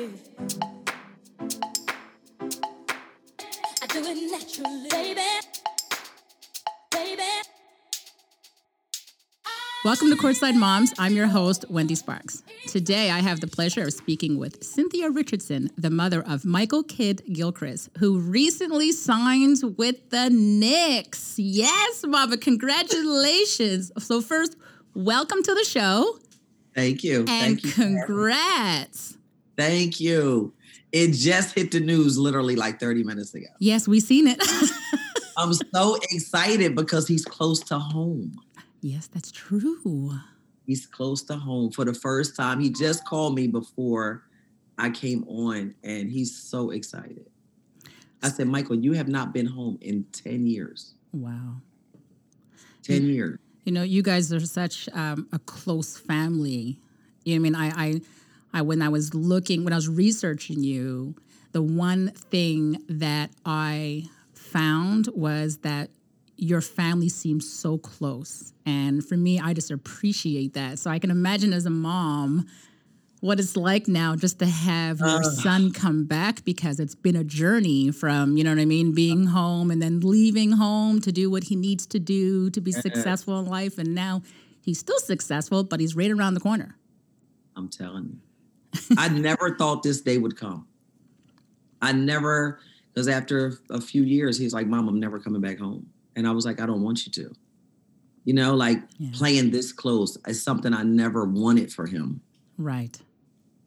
baby. I do it naturally, baby. Baby. Welcome to Courtside Moms. I'm your host, Wendy Sparks. Today, I have the pleasure of speaking with Cynthia Richardson, the mother of Michael Kidd Gilchrist, who recently signed with the Knicks. Yes, Mama, congratulations. So, first, welcome to the show Thank you. and Thank you. for having congrats. Thank you. It just hit the news literally like 30 minutes ago. Yes, we've seen it. I'm so excited because he's close to home. yes, that's true. He's close to home for the first time. He just called me before I came on and he's so excited. I said, Michael, you have not been home in 10 years. Wow. 10 years. You know, you guys are such um, a close family. You know, what I mean, I, I, I, when I was looking, when I was researching you, the one thing that I found was that your family seems so close, and for me, I just appreciate that. So I can imagine as a mom what it's like now just to have your Ugh. son come back because it's been a journey from you know what i mean being home and then leaving home to do what he needs to do to be successful in life and now he's still successful but he's right around the corner I'm telling you. I never thought this day would come. I never, because after a few years, he's like, Mom, I'm never coming back home. And I was like, I don't want you to. You know, like Yeah. playing this close is something I never wanted for him right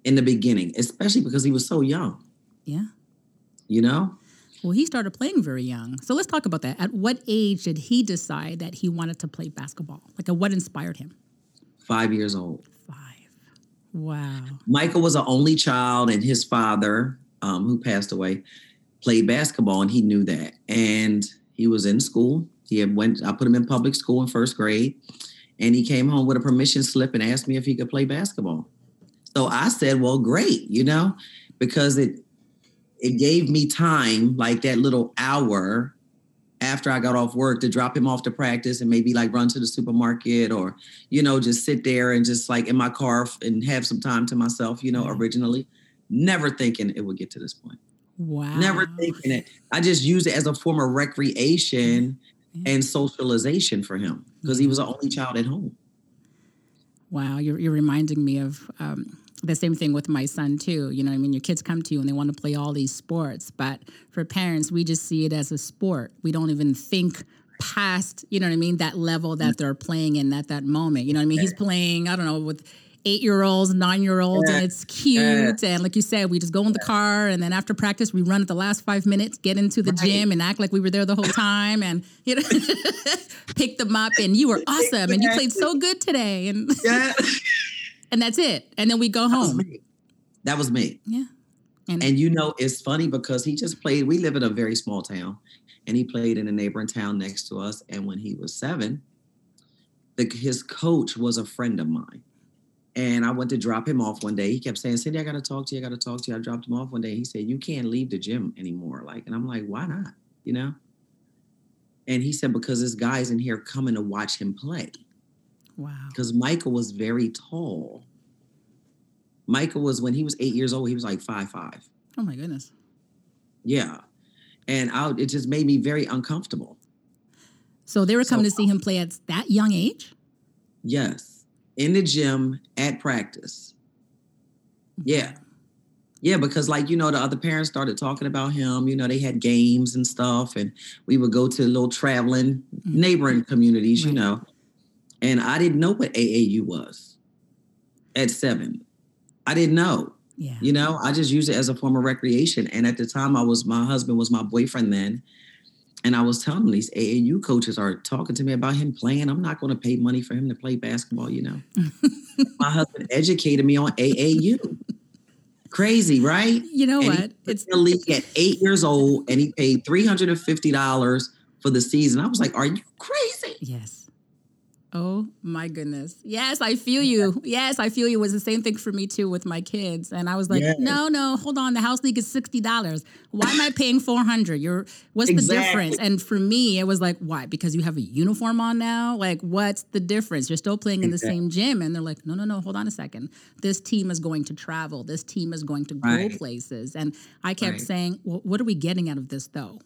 in the beginning, especially because he was so young, yeah you know? well he started playing very young so let's talk about that at what age did he decide that he wanted to play basketball like what inspired him Five years old. Wow Michael was an only child, and his father, um, who passed away, played basketball, and he knew that. And he was in school. He had went. I put him in public school in first grade, and he came home with a permission slip and asked me if he could play basketball. So I said, "Well, great," you know, because it it gave me time, like that little hour after I got off work to drop him off to practice and maybe like run to the supermarket or, you know, just sit there and just like in my car and have some time to myself, you know, Yeah. originally. Never thinking it would get to this point. wow Never thinking it. I just used it as a form of recreation Yeah. and socialization for him because he was the only child at home. Wow, you're, you're reminding me of um, the same thing with my son, too. You know, I mean, your kids come to you and they want to play all these sports, but for parents, we just see it as a sport. We don't even think past, you know what I mean, that level that mm. they're playing in at that moment. You know what I mean? He's playing, I don't know, with eight year olds, nine year olds, and it's cute. And like you said, we just go in the car and then after practice, we run at the last five minutes, get into the Right. gym and act like we were there the whole time and, you know, pick them up and you were awesome and you played so good today. And, Yeah. and that's it. And then we go that was home. me. That was me. Yeah. And, And you know, it's funny because he just played. We live in a very small town, and he played in a neighboring town next to us. And when he was seven, the, his coach was a friend of mine. And I went to drop him off one day. He kept saying, Cindy, I got to talk to you. I got to talk to you. I dropped him off one day. He said, You can't leave the gym anymore. Like, and I'm like, Why not? You know? And he said, Because this guy's in here coming to watch him play wow. because Michael was very tall. Michael was when he was eight years old, he was like five five. Oh my goodness. Yeah, and I, it just made me very uncomfortable. So they were coming So- to see him play at that young age? Yes, in the gym at practice. Yeah, yeah, because like you know, the other parents started talking about him. You know, they had games and stuff, and we would go to little traveling Mhm. neighboring communities. Right. You know, and I didn't know what AAU was at seven. I didn't know. Yeah. You know, I just used it as a form of recreation. And at the time, I was my husband was my boyfriend then, and I was telling him these AAU coaches are talking to me about him playing. I'm not going to pay money for him to play basketball. You know, my husband educated me on AAU. Crazy, right? You know And what? It's the league at eight years old, and he paid three hundred and fifty dollars for the season. I was like, "Are you crazy?" yes. Oh my goodness. Yes, I feel you. Yes, I feel you. It was the same thing for me too with my kids. And I was like, Yeah. no, no, hold on. The house league is $60. Why am I paying 400? You're what's the difference? And for me, it was like, why? Because you have a uniform on now? Like, what's the difference? You're still playing in the Exactly. same gym. And they're like, no, no, no, hold on a second. This team is going to travel. This team is going to go Right. places. And I kept Right. saying, well, what are we getting out of this though?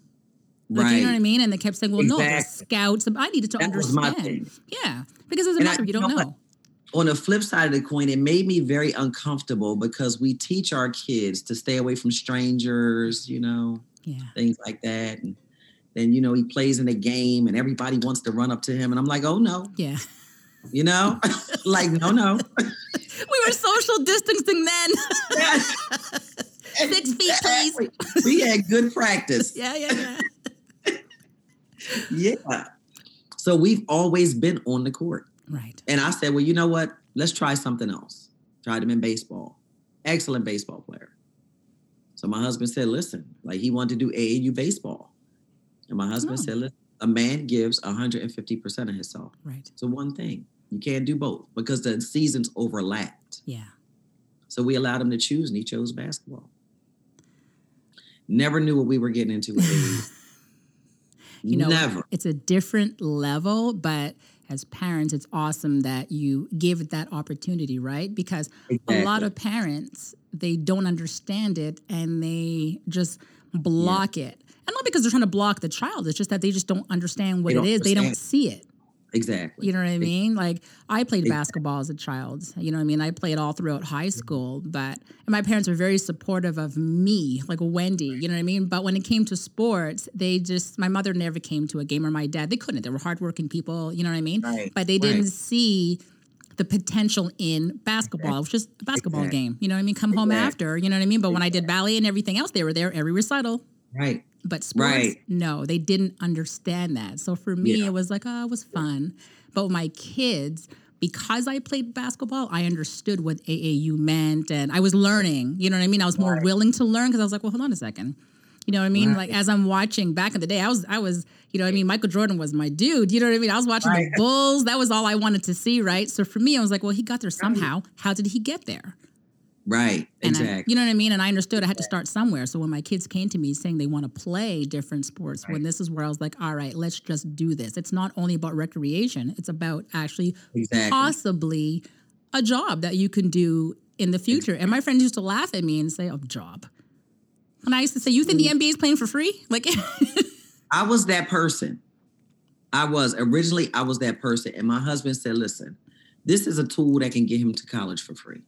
Like, right. you know what I mean? And they kept saying, well, no, they're scouts. I needed to That was my understand. thing. Yeah, because it doesn't I- matter. you you don't know know. on the flip side of the coin, it made me very uncomfortable because we teach our kids to stay away from strangers, you know, Yeah. things like that. And then, you know, he plays in a game and everybody wants to run up to him. And I'm like, oh no, Yeah. you know, like, no, no. We were social distancing then. Six feet, please. We had good practice. yeah, yeah, yeah. Yeah. So we've always been on the court. Right. And I said, well, you know what? Let's try something else. Tried him in baseball. Excellent baseball player. So my husband said, listen, like he wanted to do AAU baseball. And my husband Oh. said, listen, a man gives 150% of himself. Right. It's a one thing. You can't do both because the seasons overlapped. Yeah. So we allowed him to choose and he chose basketball. Never knew what we were getting into with AAU. You know, Never. it's a different level, but as parents, it's awesome that you give it that opportunity, right? Because a lot of parents, they don't understand it and they just block it. And not because they're trying to block the child, it's just that they just don't understand what They it don't is. They don't see it. Exactly. You know what I mean? Like I played Exactly. basketball as a child. You know what I mean? I played all throughout high school, but and my parents were very supportive of me, like Wendy. You know what I mean? But when it came to sports, they just my mother never came to a game or my dad. They couldn't. They were hardworking people. You know what I mean? Right, But they right. didn't see the potential in basketball. It was just a basketball Exactly. game. You know what I mean? Come home after. You know what I mean? But when I did ballet and everything else, they were there every recital. Right. But sports, Right. no, they didn't understand that. So for me, Yeah. it was like, oh, it was fun. But with my kids, because I played basketball, I understood what AAU meant and I was learning. You know what I mean? I was more Right. willing to learn because I was like, well, hold on a second. You know what I mean? Right. Like as I'm watching back in the day, I was, I was, you know what I mean? Michael Jordan was my dude. You know what I mean? I was watching Right. the Bulls. That was all I wanted to see, right? So for me, I was like, well, he got there somehow. How did he get there? Right. And I- exactly. you know what I mean? And I understood I had to start somewhere. So when my kids came to me saying they want to play different sports, when this is where I was like, all right, let's just do this. It's not only about recreation, it's about actually exactly. possibly a job that you can do in the future. And my friends used to laugh at me and say, oh, job. And I used to say, you think the mm-hmm. NBA is playing for free? Like, I was that person. I was originally I was that person, and my husband said, "Listen, this is a tool that can get him to college for free."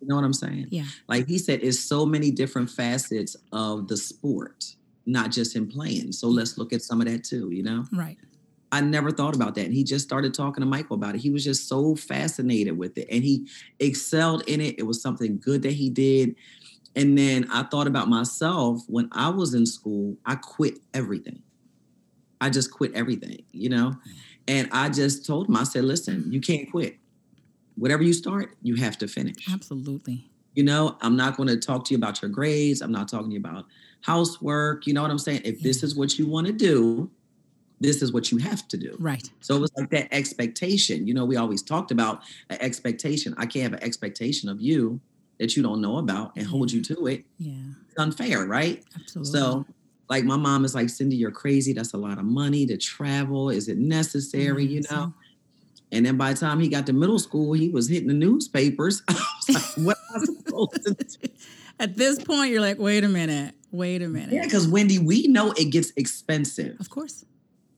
You know what I'm saying? Yeah. Like he said, it's so many different facets of the sport, not just him playing. So let's look at some of that too. You know, Right. I never thought about that, and he just started talking to Michael about it. He was just so fascinated with it, and he excelled in it. It was something good that he did. And then I thought about myself when I was in school, I quit everything. I just quit everything, you know? Mm. And I just told him, I said, listen, you can't quit. Whatever you start, you have to finish. Absolutely. You know, I'm not going to talk to you about your grades. I'm not talking to you about housework. You know what I'm saying? If this is what you want to do, this is what you have to do. Right. So it was like that expectation. You know, we always talked about an expectation. I can't have an expectation of you that you don't know about and hold you to it. Yeah. It's unfair, right? Absolutely. So, like, my mom is like, Cindy, you're crazy. That's a lot of money to travel. Is it necessary? You Yes. know? And then by the time he got to middle school, he was hitting the newspapers. I was like, what am I supposed to do? At this point, you're like, wait a minute. Wait a minute. Yeah, because Wendy, we know it gets expensive. Of course.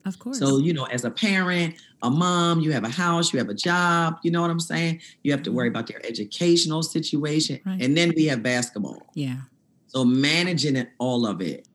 Of course. So, you know, as a parent, a mom, you have a house, you have a job, you know what I'm saying? You have to worry about their educational situation. Right. And then we have basketball. yeah. So managing it, all of it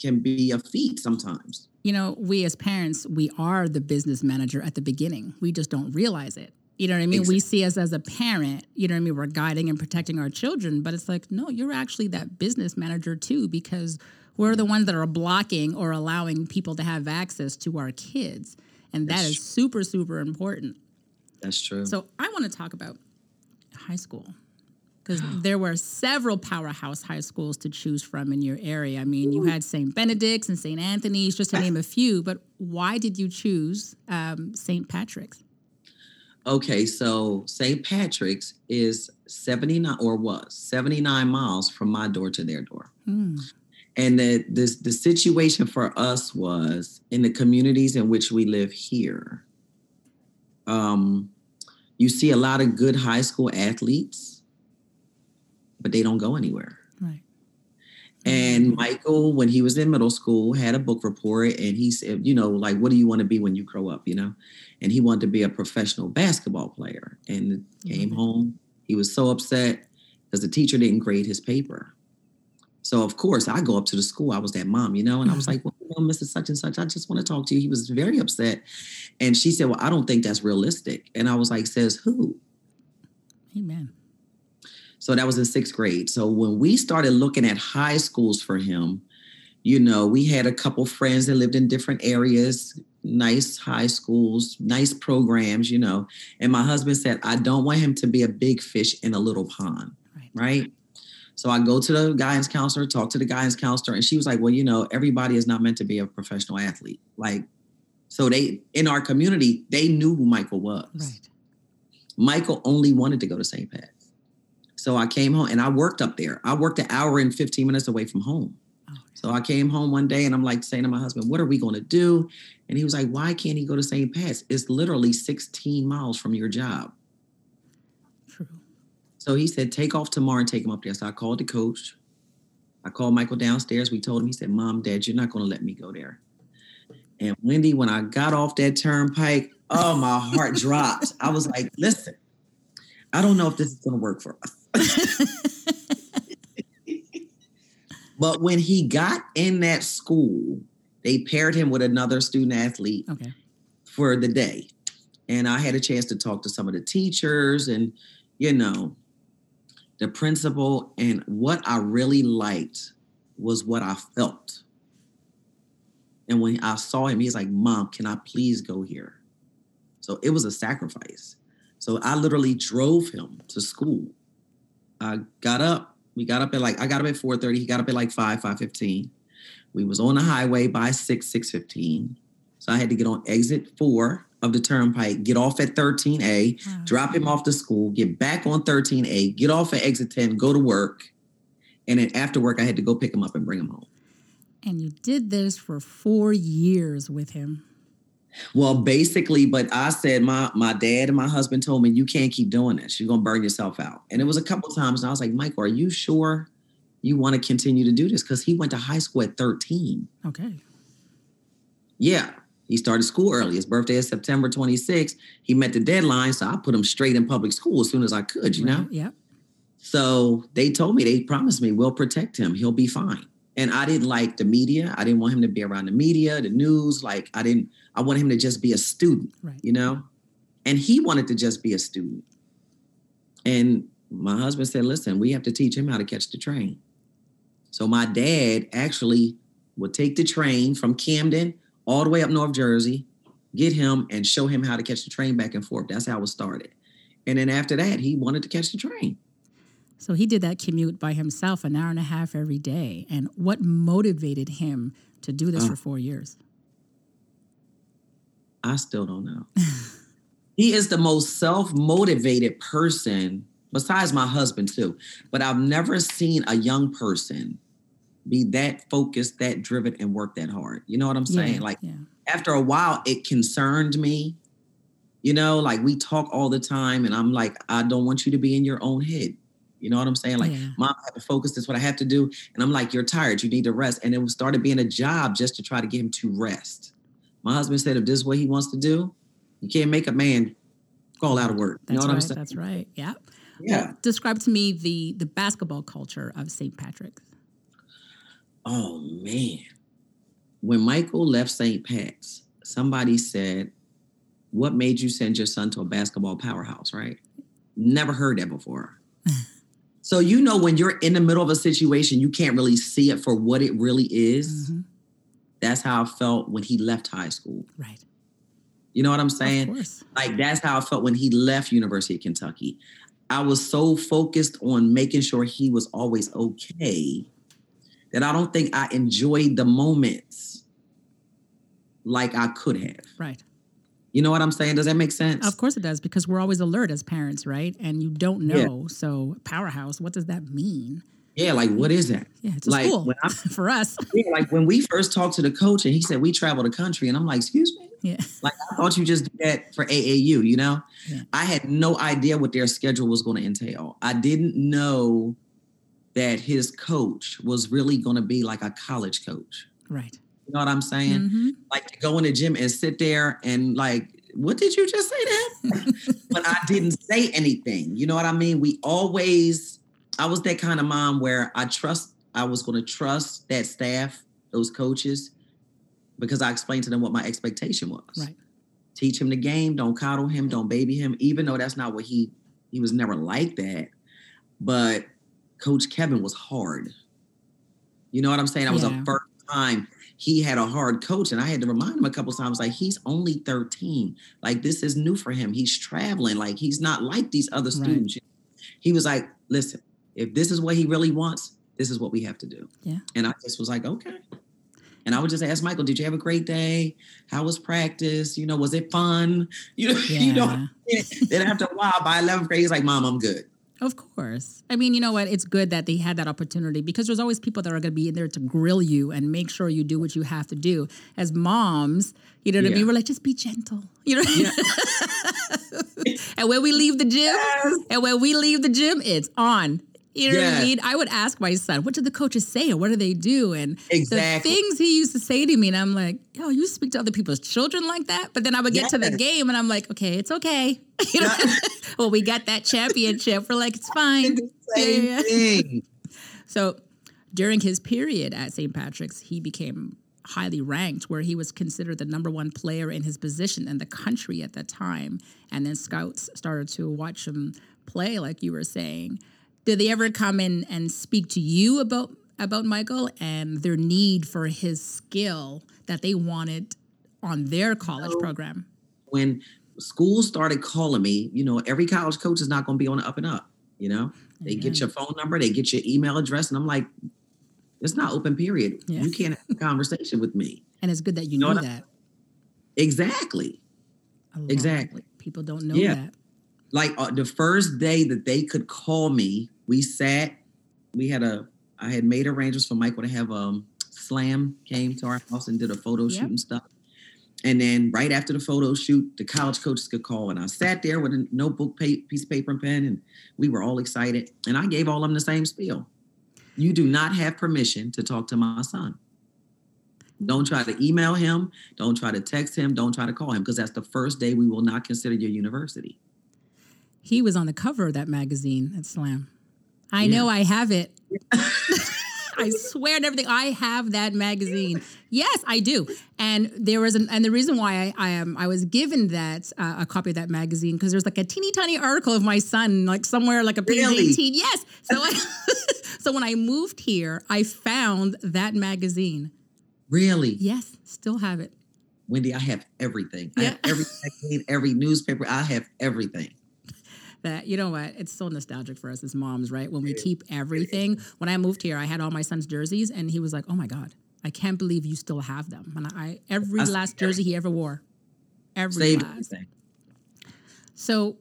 can be a feat sometimes. You know, we as parents, we are the business manager at the beginning. We just don't realize it. You know what I mean? We see us as a parent, you know what I mean? We're guiding and protecting our children, but it's like, no, you're actually that business manager too, because we're the ones that are blocking or allowing people to have access to our kids. And that That's is super, super important. That's true. So I want to talk about high school because there were several powerhouse high schools to choose from in your area. I mean, you had St. Benedict's and St. Anthony's, just to name a few. But why did you choose um, St. Patrick's? Okay, so St. Patrick's is 79 or was 79 miles from my door to their door. Hmm. And the this the situation for us was in the communities in which we live here. Um, you see a lot of good high school athletes, but they don't go anywhere. Right. And Michael, when he was in middle school, had a book report and he said, you know, like, what do you want to be when you grow up? You know, and he wanted to be a professional basketball player. And came Mhm. home, he was so upset because the teacher didn't grade his paper. So of course, I go up to the school. I was that mom, you know, and I was like, "Well, know, Mrs. Such and Such, I just want to talk to you." He was very upset, and she said, "Well, I don't think that's realistic." And I was like, "Says who?" Amen. So that was in sixth grade. So when we started looking at high schools for him, you know, we had a couple friends that lived in different areas, nice high schools, nice programs, you know. And my husband said, I don't want him to be a big fish in a little pond, Right. right? So I go to the guidance counselor, talk to the guidance counselor, and she was like, Well, you know, everybody is not meant to be a professional athlete. Like, so they in our community, they knew who Michael was. Right. Michael only wanted to go to St. Pat's. So I came home and I worked up there. I worked an hour and 15 minutes away from home. Oh, So I came home one day and I'm like saying to my husband, What are we going to do? And he was like, Why can't he go to St. Pat's? It's literally 16 miles from your job. true. So he said, Take off tomorrow and take him up there. So I called the coach. I called Michael downstairs. We told him, He said, Mom, Dad, you're not going to let me go there. And Wendy, when I got off that turnpike, oh, my heart dropped. I was like, Listen, I don't know if this is going to work for us. but when he got in that school, they paired him with another student athlete Okay. for the day. And I had a chance to talk to some of the teachers and, you know, the principal. And what I really liked was what I felt. And when I saw him, he's like, Mom, can I please go here? So it was a sacrifice. So I literally drove him to school. I got up. We got up at like, I got up at 4:30. He got up at like 5, 5:15. We was on the highway by 6, 6:15. So I had to get on exit four of the turnpike, get off at 13A, Wow. Hmm. drop him off to school, get back on 13A, get off at exit 10, go to work. And then after work, I had to go pick him up and bring him home. And you did this for four years with him. Well, basically, but I said my my dad and my husband told me you can't keep doing this. You're gonna burn yourself out. And it was a couple times, and I was like, Michael, are you sure you want to continue to do this? Because he went to high school at 13. Okay. Yeah, he started school early. His birthday is September 26th. He met the deadline, so I put him straight in public school as soon as I could. You know. Right. Yep. So they told me, they promised me, we'll protect him. He'll be fine. And I didn't like the media. I didn't want him to be around the media, the news. Like I didn't, I wanted him to just be a student, Right. you know? And he wanted to just be a student. And my husband said, listen, we have to teach him how to catch the train. So my dad actually would take the train from Camden all the way up North Jersey, get him and show him how to catch the train back and forth. That's how it started. And then after that, he wanted to catch the train. So he did that commute by himself, an hour and a half every day. And what motivated him to do this Oh. for four years? I still don't know. he is the most self motivated person, besides my husband, too. But I've never seen a young person be that focused, that driven, and work that hard. You know what I'm saying? Yeah, Like, yeah. after a while, it concerned me. You know, like we talk all the time, and I'm like, I don't want you to be in your own head. You know what I'm saying? Like, Yeah. mom, I have to focus. This is what I have to do. And I'm like, you're tired. You need to rest. And it started being a job just to try to get him to rest. My husband said, if this is what he wants to do, you can't make a man call out of work. You That's know what right. I'm saying? That's right. Yeah. Yeah. Describe to me the the basketball culture of St. Patrick's. Oh man. When Michael left St. Pat's, somebody said, What made you send your son to a basketball powerhouse, right? Never heard that before. so you know when you're in the middle of a situation, you can't really see it for what it really is. Mhm. That's how I felt when he left high school. Right. You know what I'm Of saying? course. Like that's how I felt when he left University of Kentucky. I was so focused on making sure he was always okay that I don't think I enjoyed the moments like I could have. Right. You know what I'm saying? Does that make sense? Of course it does, because we're always alert as parents, right? And you don't Yeah. know. So powerhouse, what does that mean? Yeah, like what is that? Yeah, it's a Like, school when I- for us. Yeah, like when we first talked to the coach and he said we travel the country, and I'm like, excuse me? Yeah. Like I thought you just did that for AAU, you know? Yeah. I had no idea what their schedule was going to entail. I didn't know that his coach was really going to be like a college coach. Right. You know what I'm saying? Mhm. Like to go in the gym and sit there and like, what did you just say that? but I didn't say anything. You know what I mean? We always, I was that kind of mom where I trust, I was going to trust that staff, those coaches, because I explained to them what my expectation was. Right. Teach him the game, don't coddle him, don't baby him, even though that's not what he, he was never like that. But Coach Kevin was hard. You know what I'm saying? That was Yeah. the first time he had a hard coach. And I had to remind him a couple times, like, he's only 13. Like, this is new for him. He's traveling. Like, he's not like these other Right. students. He was like, listen, if this is what he really wants, this is what we have to do. Yeah. And I just was like, okay. And I would just ask Michael, did you have a great day? How was practice? You know, was it fun? You know, you know, Yeah. then after a while, by 11th grade, he's like, Mom, I'm good. Of course. I mean, you know what? It's good that they had that opportunity because there's always people that are going to be in there to grill you and make sure you do what you have to do. As moms, you know what I mean? We're like, just be gentle. You know? Yeah. and when we leave the gym, and when we leave the gym, it's on. You know what I mean? I would ask my son, what do the coaches say or what do they do? And Exactly. the things he used to say to me, and I'm like, yo, you speak to other people's children like that? But then I would get to the game and I'm like, okay, it's okay. You know? Well, we got that championship. We're like, it's fine. Same thing. So during his period at St. Patrick's, he became highly ranked, where he was considered the number one player in his position in the country at that time. And then scouts started to watch him play, like you were saying. Did they ever come in and speak to you about about Michael and their need for his skill that they wanted on their college program? When schools started calling me, you know, every college coach is not going to be on the up and up. You know, they get your phone number, they get your email address, and I'm like, it's not open period. Yeah. You can't have a conversation with me. And it's good that you know knew what I- that. Exactly. Exactly. People don't know Yeah. that. Like uh, the first day that they could call me, we sat. We had a. I had made arrangements for Michael to have um slam came to our house and did a photo shoot and stuff. And then right after the photo shoot, the college coaches could call, and I sat there with a notebook, pa- piece of paper, and pen, and we were all excited. And I gave all of them the same spiel. You do not have permission to talk to my son. Don't try to email him. Don't try to text him. Don't try to call him because that's the first day we will not consider your university. He was on the cover of that magazine at Slam. I Yeah. know I have it. I swear to everything, I have that magazine. Yes, I do. And there was an, and the reason why I I, um, I was given that uh, a copy of that magazine because there's like a teeny tiny article of my son like somewhere like a page Really? 18. Yes. So I, so when I moved here, I found that magazine. Really? Yes, still have it. Wendy, I have everything. I Yeah. have every magazine, every newspaper. I have everything. That you know what? It's so nostalgic for us as moms right? When we keep everything. when i moved here i had all my son's jerseys and he was like oh my god i can't believe you still have them. And i every I last jersey he ever wore. Every Save last. everything. so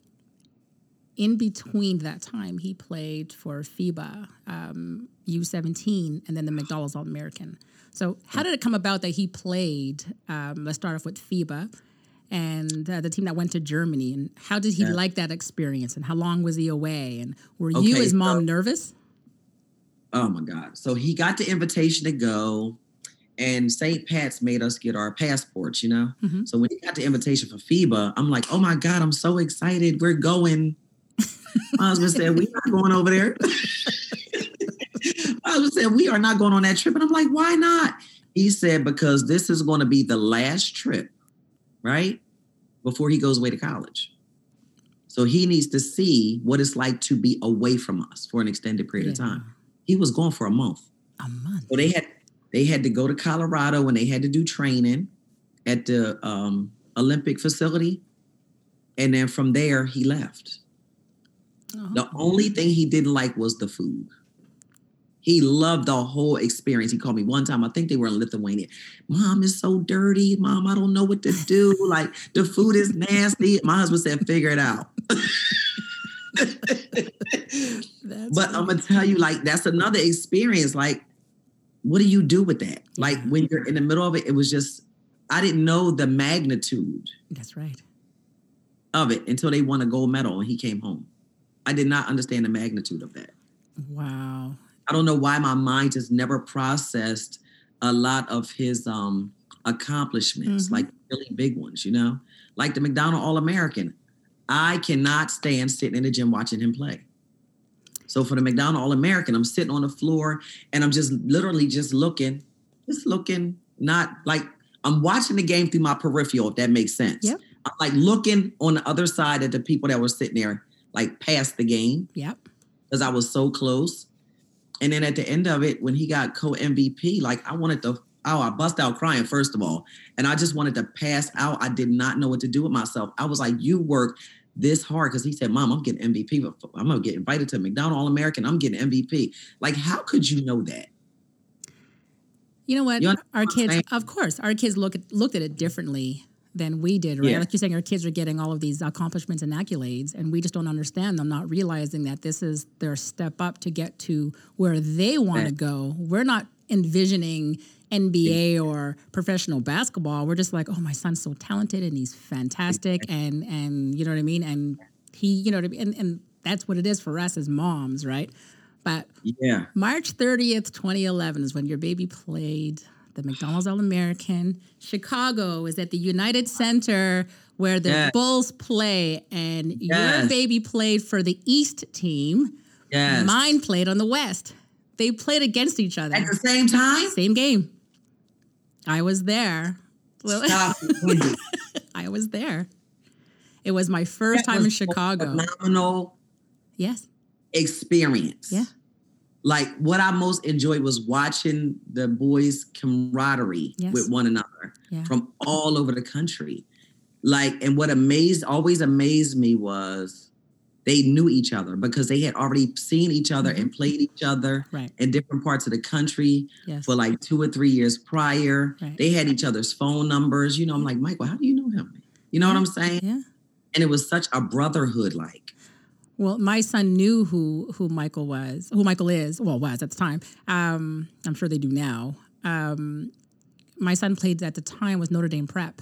in between that time he played for fiba um, u17 and then the mcdonald's all-american. So how did it come about that he played um, let's start off with fiba and uh, the team that went to Germany. And how did he Yeah. like that experience? And how long was he away? And were you, Okay, as mom, so- nervous? Oh my God. So he got the invitation to go, and St. Pat's made us get our passports, you know? Mhm. So when he got the invitation for FIBA, I'm like, oh my God, I'm so excited. We're going. My husband said, We're not going over there. My husband said, We are not going on that trip. And I'm like, Why not? He said, Because this is going to be the last trip, right? Before he goes away to college. So he needs to see what it's like to be away from us for an extended period of time. He was gone for a month. A month. So they had they had to go to Colorado and they had to do training at the um, Olympic facility, and then from there he left. Oh. The only thing he didn't like was the food. He loved the whole experience. He called me one time. I think they were in Lithuania. Mom is so dirty. Mom, I don't know what to do. Like the food is nasty. My husband said, figure it out. But I'm gonna tell you, like, that's another experience. Like, what do you do with that? Like when you're in the middle of it, it was just I didn't know the magnitude that's right. of it until they won a gold medal and he came home. I did not understand the magnitude of that. Wow. I don't know why my mind just never processed a lot of his um accomplishments, Mhm. like really big ones, you know, like the McDonald All American. I cannot stand sitting in the gym watching him play. So for the McDonald All American, I'm sitting on the floor and I'm just literally just looking, just looking, not like I'm watching the game through my peripheral, if that makes sense. Yep. I'm like looking on the other side at the people that were sitting there, like past the game Yep. because I was so close. And then at the end of it, when he got co MVP, like I wanted to, oh, I bust out crying first of all, and I just wanted to pass out. I did not know what to do with myself. I was like, "You work this hard," because he said, "Mom, I'm getting MVP. I'm gonna get invited to McDonald All American. I'm getting MVP." Like, how could you know that? You know what? You our what I'm kids, saying? of course, our kids look at, looked at it differently than we did, right? Yeah. Like you're saying, our kids are getting all of these accomplishments and accolades, and we just don't understand them, not realizing that this is their step up to get to where they want to go. We're not envisioning NBA or professional basketball. We're just like, oh, my son's so talented and he's fantastic, and and you know what I mean, and he, you know what I mean, and, and that's what it is for us as moms, right? But Yeah, March 30th, 2011 is when your baby played the McDonald's All American. Chicago is at the United Center where the Yes. Bulls play, and your baby played for the East team. yes. Mine played on the West. They played against each other. at the same time. Same game. I was there. Stop. I was there. It was my first That time in Chicago. Phenomenal Yes. experience. Yeah. Like what I most enjoyed was watching the boys' camaraderie Yes. with one another Yeah. from all over the country. Like, and what amazed, always amazed me was they knew each other because they had already seen each other and mm-hmm. played each other Right. in different parts of the country Yes. for like two or three years prior. Right. They had each other's phone numbers. You know, I'm like, Michael, how do you know him? You know what I'm saying? Yeah. And it was such a brotherhood, like. Well, my son knew who who Michael was, who Michael is. Well, was at the time. Um, I'm sure they do now. Um, my son played at the time with Notre Dame Prep,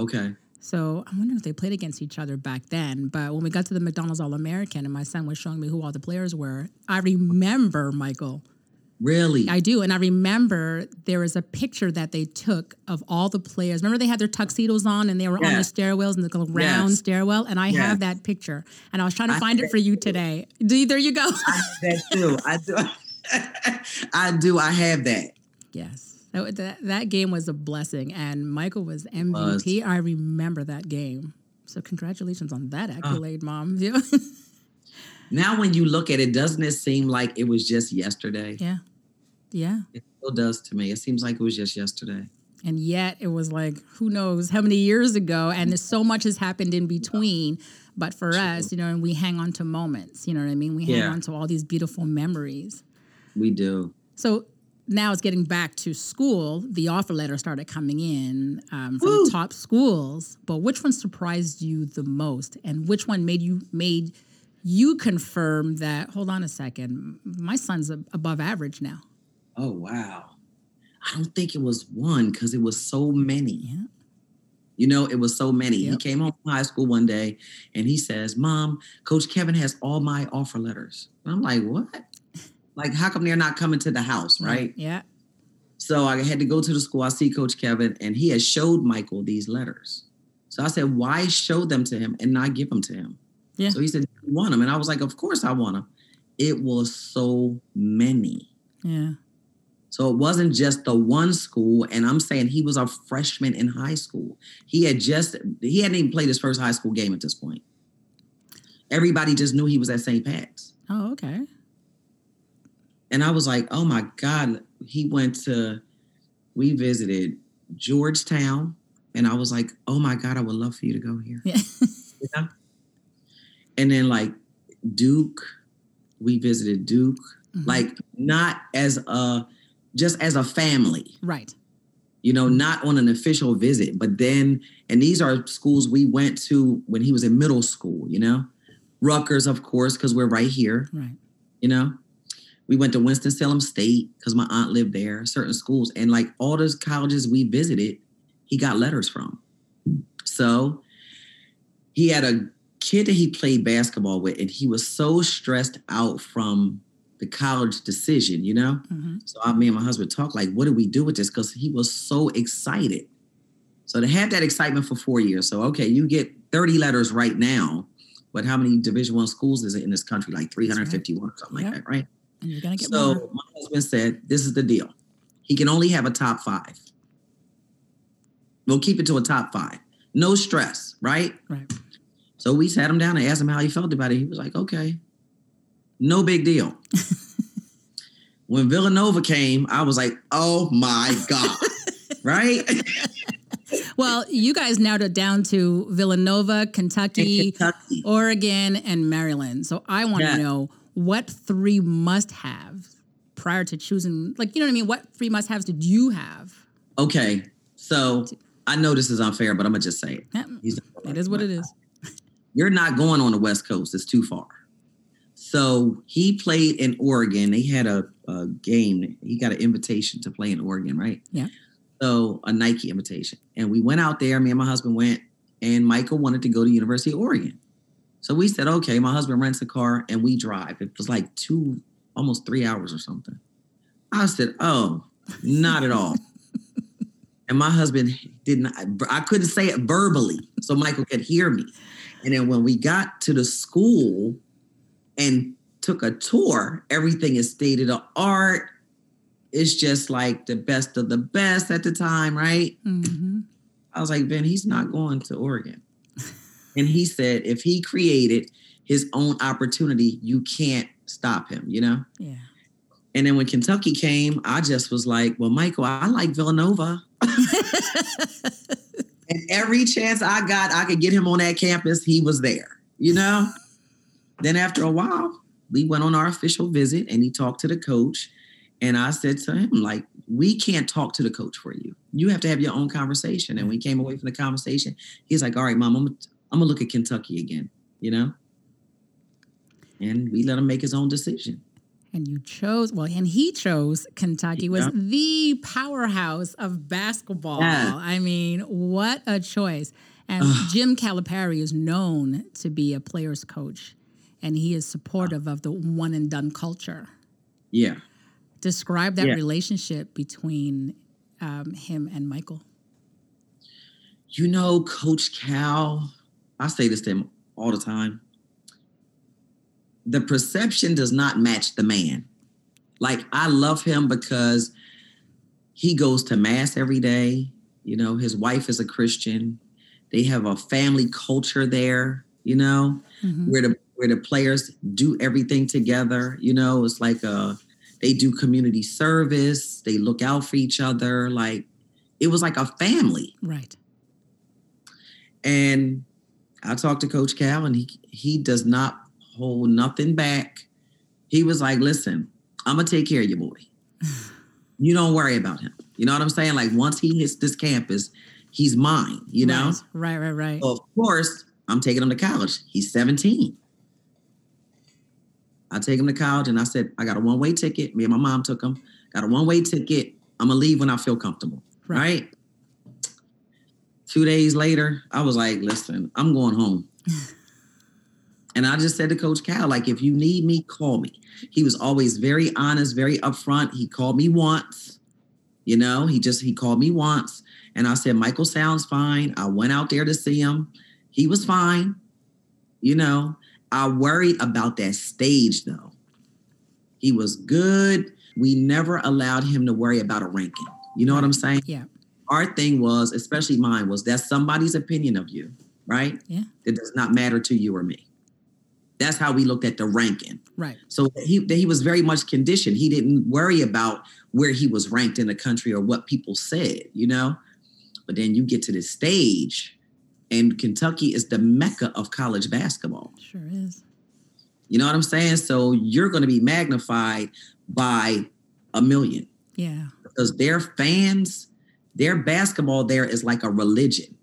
Okay. so I'm wondering if they played against each other back then. But when we got to the McDonald's All American, and my son was showing me who all the players were, I remember Michael. Really? I do, and I remember there was a picture that they took of all the players. Remember they had their tuxedos on and they were on the stairwells and the round Yes. stairwell, and I Yes. have that picture, and I was trying to find it for you today. Do there you go. I that too. I do. I do. I have that. Yes. That, that, that game was a blessing, and Michael was MVP. I remember that game. So, congratulations on that accolade, Mom. Yeah. Now, when you look at it, doesn't it seem like it was just yesterday? yeah. Yeah. It still does to me. It seems like it was just yesterday. And yet, it was like, who knows how many years ago, and there's so much has happened in between. But for us, you know, and we hang on to moments, you know what I mean? We hang Yeah. on to all these beautiful memories. We do. So now it's getting back to school. The offer letter started coming in um, from Woo. top schools, but which one surprised you the most, and which one made you made you confirm that? Hold on a second, my son's above average now. Oh wow. I don't think it was one because it was so many. Yeah, You know, it was so many. He came home from high school one day and he says, Mom, Coach Kevin has all my offer letters. And I'm like, what? Like, how come they're not coming to the house? Right. Yeah, So I had to go to the school. I see Coach Kevin, and he has showed Michael these letters. So I said, "Why show them to him and not give them to him?" Yeah. So he said, "You want them?" And I was like, "Of course I want them." It was so many. yeah, So it wasn't just the one school. And I'm saying he was a freshman in high school. He had just he hadn't even played his first high school game at this point. Everybody just knew he was at St. Pat's. Oh, okay. And I was like, oh my God. He went to, we visited Georgetown. And I was like, oh my God, I would love for you to go here. Yeah, You know? And then like Duke, we visited Duke. Mhm. like not as a just as a family right. you know, not on an official visit, but then, and these are schools we went to when he was in middle school, you know, Rutgers, of course, because we're right here, Right. you know. We went to Winston-Salem State because my aunt lived there, certain schools, and like all those colleges we visited, he got letters from. So he had a kid that he played basketball with, and he was so stressed out from the college decision, you know. hmm So I, me and my husband talked like, what do we do with this? Because he was so excited. So to have that excitement for four years. So okay, you get 30 letters right now, but how many Division One schools is it in this country? Like 351 or something Yep. like that, right? And you're gonna get So more. my husband said, this is the deal. He can only have a top five. We'll keep it to a top five. No stress, right? Right. So we sat him down and asked him how he felt about it. He was like, okay, no big deal. when Villanova came, I was like, oh my God. right? Well, you guys narrowed it down to Villanova, Kentucky, Kentucky. Oregon, and Maryland. So I want to Yeah. know what three must have prior to choosing, like, you know what I mean? What three must haves did you have? Okay. So I know this is unfair, but I'm going to just say it. Yeah, it is what it is. You're not going on the West Coast. It's too far. So he played in Oregon. They had a, a game. He got an invitation to play in Oregon, right? Yeah. So a Nike invitation. And we went out there. Me and my husband went, and Michael wanted to go to University of Oregon. So we said, okay, my husband rents a car and we drive. It was like two, almost three hours or something. I said, oh, not at all. and my husband didn't, I couldn't say it verbally so Michael could hear me. And then when we got to the school and took a tour, everything is state of the art. It's just like the best of the best at the time, right? hmm I was like, Ben, he's not going to Oregon. and he said, if he created his own opportunity, you can't stop him, you know? Yeah. And then when Kentucky came, I just was like, well, Michael, I like Villanova. and every chance I got, I could get him on that campus, he was there, you know? Then after a while, we went on our official visit and he talked to the coach. And I said to him, like, we can't talk to the coach for you. You have to have your own conversation. And we came away from the conversation. He's like, all right, mom, I'm, I'm gonna look at Kentucky again, you know? And we let him make his own decision. And you chose, well, and he chose Kentucky was Yeah. the powerhouse of basketball. Yeah. I mean, what a choice. And. Jim Calipari is known to be a player's coach, and he is supportive of the one and done culture. Yeah. Describe that Yeah. relationship between um, him and Michael. You know, Coach Cal, I say this to him all the time. The perception does not match the man. Like, I love him because he goes to mass every day. You know, his wife is a Christian. They have a family culture there, you know, Mhm. where the where the players do everything together. You know, it's like a they do community service, they look out for each other. Like it was like a family. Right. And I talked to Coach Cal, and he he does not hold nothing back. He was like, "Listen, I'm gonna take care of your boy. You don't worry about him. You know what I'm saying? Like once he hits this campus, he's mine. You know. Right, right, right. right. So of course, I'm taking him to college. He's 17. I take him to college, and I said, I got a one way ticket. Me and my mom took him. Got a one way ticket. I'm gonna leave when I feel comfortable. Right. right? Two days later, I was like, listen, I'm going home. and I just said to Coach Cal, like, if you need me, call me. He was always very honest, very upfront. He called me once, you know, he just he called me once. And I said, Michael sounds fine. I went out there to see him. He was fine. You know, I worried about that stage though. He was good. We never allowed him to worry about a ranking. You know what I'm saying? Yeah. our thing was, especially mine, was that's somebody's opinion of you, right? Yeah. It does not matter to you or me. That's how we looked at the ranking. Right. So he he was very much conditioned. He didn't worry about where he was ranked in the country or what people said, you know. But then you get to this stage, and Kentucky is the mecca of college basketball. Sure is. You know what I'm saying? So you're going to be magnified by a million Yeah. because their fans, their basketball there is like a religion,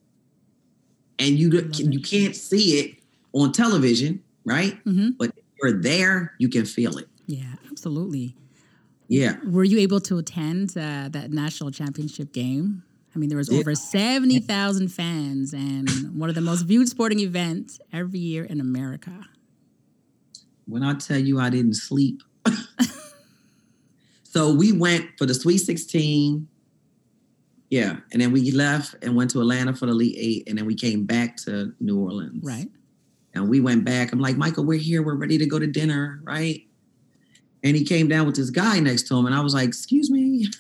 and you you can't see it on television, right? hmm But if you're there, you can feel it. Yeah, absolutely. Yeah. Were you able to attend uh, that national championship game? I mean, there was over 70,000 fans and one of the most viewed sporting events every year in America. When I tell you I didn't sleep. so we went for the Sweet 16. Yeah. And then we left and went to Atlanta for the Elite Eight. And then we came back to New Orleans. Right. And we went back. I'm like, Michael, we're here. We're ready to go to dinner. Right. And he came down with this guy next to him. And I was like, excuse me.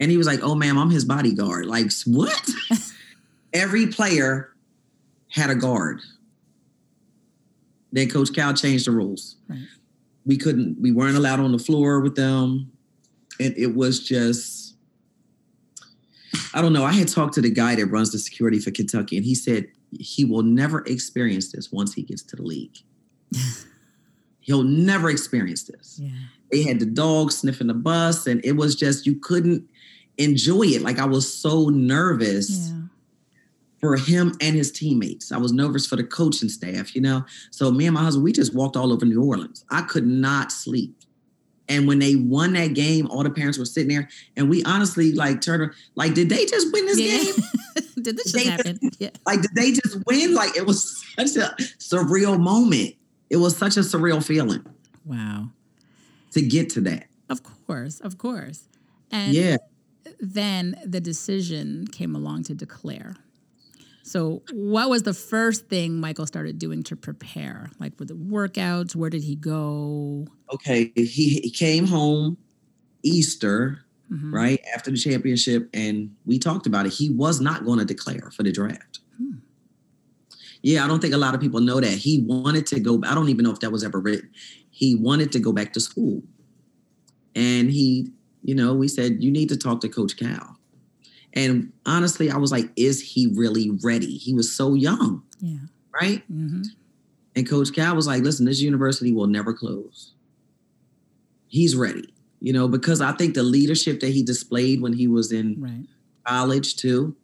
And he was like, oh, ma'am, I'm his bodyguard. Like, what? Every player had a guard. Then Coach Cal changed the rules. Right. We couldn't, we weren't allowed on the floor with them. And it was just, I don't know. I had talked to the guy that runs the security for Kentucky, and he said he will never experience this once he gets to the league. He'll never experience this. Yeah. They had the dog sniffing the bus, and it was just, you couldn't enjoy it. Like I was so nervous Yeah. for him and his teammates. I was nervous for the coaching staff, you know. So me and my husband, we just walked all over New Orleans. I could not sleep. And when they won that game, all the parents were sitting there, and we honestly like turned like, did they just win this Yeah. game? Did this They just just- happen? Yeah. Like, did they just win? Like, it was such a surreal moment. It was such a surreal feeling Wow. to get to that. Of course. Of course. And Yeah. Then the decision came along to declare. So, what was the first thing Michael started doing to prepare? Like, were the workouts? Where did he go? Okay. He, he came home Easter, Mhm. right after the championship, and we talked about it. He was not going to declare for the draft. Hmm. Yeah, I don't think a lot of people know that he wanted to go. I don't even know if that was ever written. He wanted to go back to school, and he, you know, we said you need to talk to Coach Cal. And honestly, I was like, is he really ready? He was so young, Yeah. right? hmm And Coach Cal was like, listen, this university will never close. He's ready, you know, because I think the leadership that he displayed when he was in Right. college too.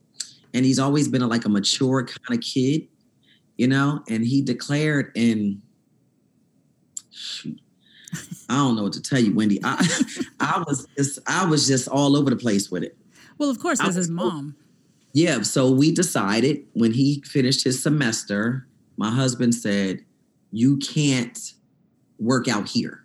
And he's always been a, like a mature kind of kid, you know, and he declared and shoot, I don't know what to tell you, Wendy. I I was just I was just all over the place with it. Well, of course, as his mom. Yeah, so we decided when he finished his semester, my husband said, "You can't work out here."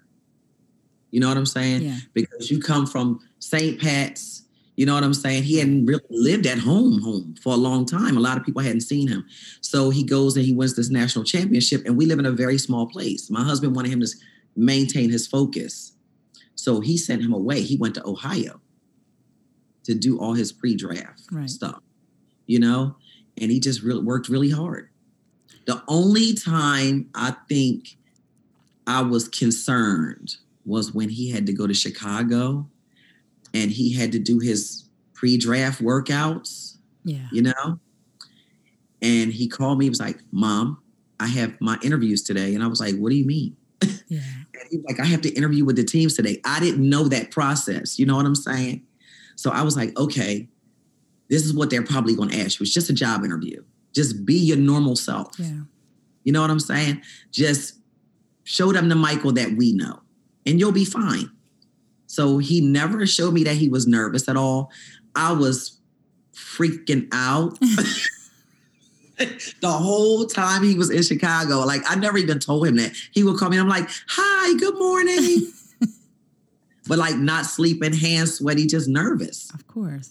You know what I'm saying? Yeah. Because you come from St. Pat's. You know what I'm saying? He hadn't really lived at home home for a long time. A lot of people hadn't seen him. So he goes and he wins this national championship and we live in a very small place. My husband wanted him to maintain his focus. So he sent him away. He went to Ohio to do all his pre-draft Right. stuff. You know? And he just really worked really hard. The only time I think I was concerned was when he had to go to Chicago and he had to do his pre-draft workouts, Yeah. you know? And he called me, he was like, Mom, I have my interviews today. And I was like, What do you mean? Yeah. And he was like, I have to interview with the teams today. I didn't know that process. You know what I'm saying? So I was like, okay, this is what they're probably going to ask you. It's just a job interview. Just be your normal self. Yeah. You know what I'm saying? Just show them the Michael that we know, and you'll be fine. So he never showed me that he was nervous at all. I was freaking out. the whole time he was in Chicago, like I never even told him that. He would call me, I'm like, hi, good morning. but like not sleeping, hands sweaty, just nervous, Of course.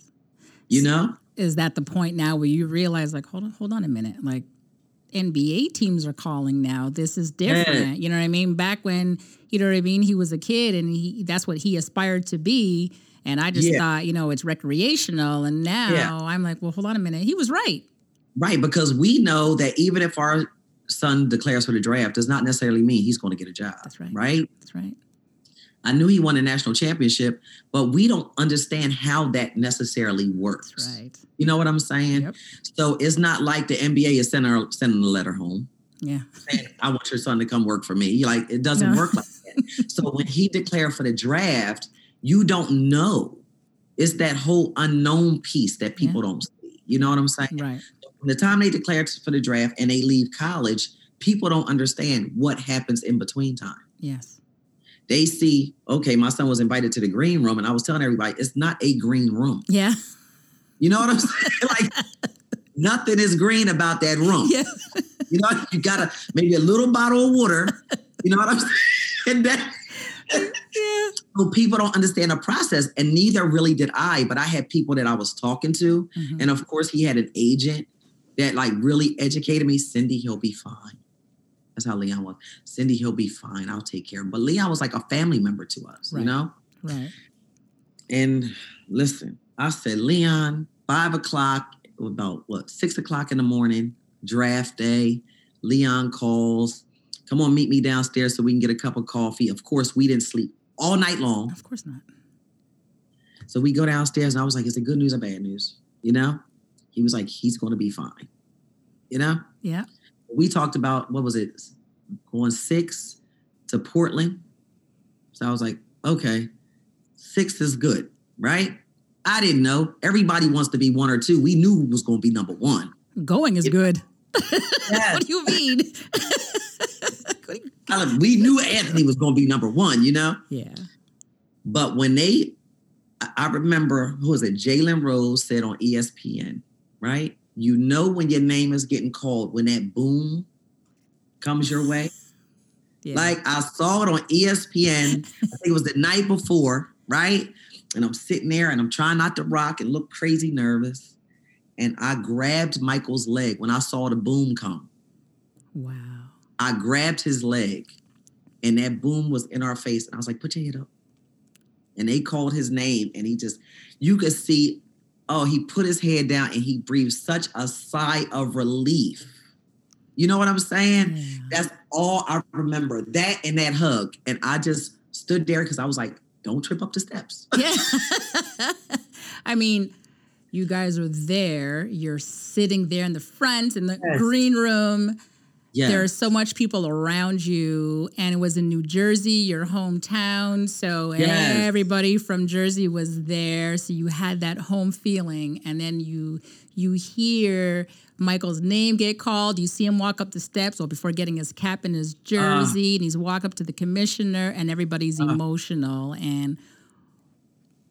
you know? Is that the point now where you realize, like, hold on, hold on a minute, like. NBA teams are calling now. This is different. You know what I mean? Back when, you know what I mean, he was a kid and he that's what he aspired to be. And I just Yeah. thought, you know, it's recreational. And now Yeah. I'm like, well, hold on a minute. He was right. Right, because we know that even if our son declares for the draft, does not necessarily mean he's going to get a job. That's right. Right? That's right. I knew he won a national championship, but we don't understand how that necessarily works. That's right. You know what I'm saying? Yep. So it's not like the NBA is sending a, sending a letter home. Yeah. saying, I want your son to come work for me. Like it doesn't No. work like that. so when he declared for the draft, you don't know. It's that whole unknown piece that people don't see. You know what I'm saying? Right. From the time they declare for the draft and they leave college, people don't understand what happens in between time. Yes. They see, okay, my son was invited to the green room, and I was telling everybody it's not a green room. Yeah. You know what I'm saying? like nothing is green about that room. Yeah. You know, you gotta maybe a little bottle of water. You know what I'm saying? And that, Yeah. so people don't understand the process, and neither really did I. But I had people that I was talking to, Mhm. and of course, he had an agent that like really educated me. Cindy, he'll be fine. That's how Leon was. Cindy, he'll be fine. I'll take care of him. But Leon was like a family member to us, Right. you know. Right. And listen, I said, Leon, five o'clock, about what, six o'clock in the morning, draft day. Leon calls, come on, meet me downstairs so we can get a cup of coffee. Of course, we didn't sleep all night long. Of course not. So we go downstairs and I was like, is it good news or bad news? You know? He was like, he's going to be fine. You know? Yeah. We talked about, what was it, going six to Portland. So I was like, okay, six is good, right? I didn't know. Everybody wants to be one or two. We knew it was going to be number one. Going is Yeah. good. Yes. What do you mean? Like, we knew Anthony was going to be number one, you know? yeah. But when they, I- remember, who was it? Jalen Rose said on ESPN, right? You know when your name is getting called, when that boom comes your way. Yeah. Like I saw it on ESPN. I think it was the night before, right? And I'm sitting there and I'm trying not to rock and look crazy nervous. And I grabbed Michael's leg when I saw the boom come. wow. I grabbed his leg and that boom was in our face. And I was like, put your head up. And they called his name and he just, you could see, oh, he put his head down and he breathed such a sigh of relief. You know what I'm saying? Yeah. That's all I remember. That and that hug. And I just stood there because I was like, don't trip up the steps. Yeah. I mean, you guys are there. You're sitting there in the front in the Yes. green room. Yeah. There's so much people around you, and it was in New Jersey, your hometown. So Yes. everybody from Jersey was there. So you had that home feeling, and then you you hear Michael's name get called. You see him walk up the steps, or before getting his cap and his ah. jersey, and he's walk up to the commissioner, and everybody's ah. emotional. And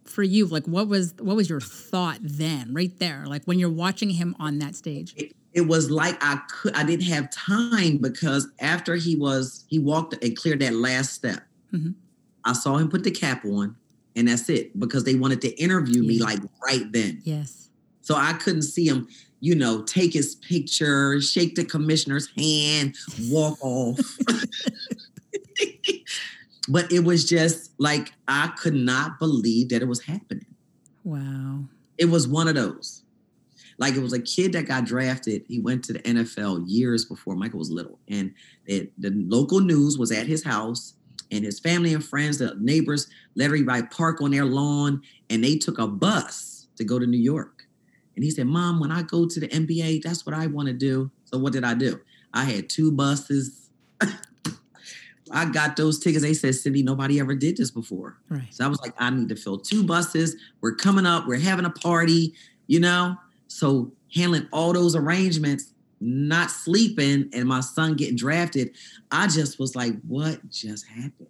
for you, like, what was what was your thought then, right there, like when you're watching him on that stage? it, it was like I could I didn't have time because after he was he walked and cleared that last step, Mhm. I saw him put the cap on, and that's it because they wanted to interview me like right then. Yes. So I couldn't see him, you know, take his picture, shake the commissioner's hand, walk off. but it was just like I could not believe that it was happening. Wow. It was one of those. Like it was a kid that got drafted. He went to the NFL years before Michael was little, and it, the local news was at his house, and his family and friends, the neighbors, let everybody park on their lawn, and they took a bus to go to New York. And he said, "Mom, when I go to the NBA, that's what I want to do." So what did I do? I had two buses. I got those tickets. They said, "Cindy, nobody ever did this before." Right. So I was like, I need to fill two buses. We're coming up. We're having a party, you know? So handling all those arrangements, not sleeping, and my son getting drafted, I just was like, what just happened?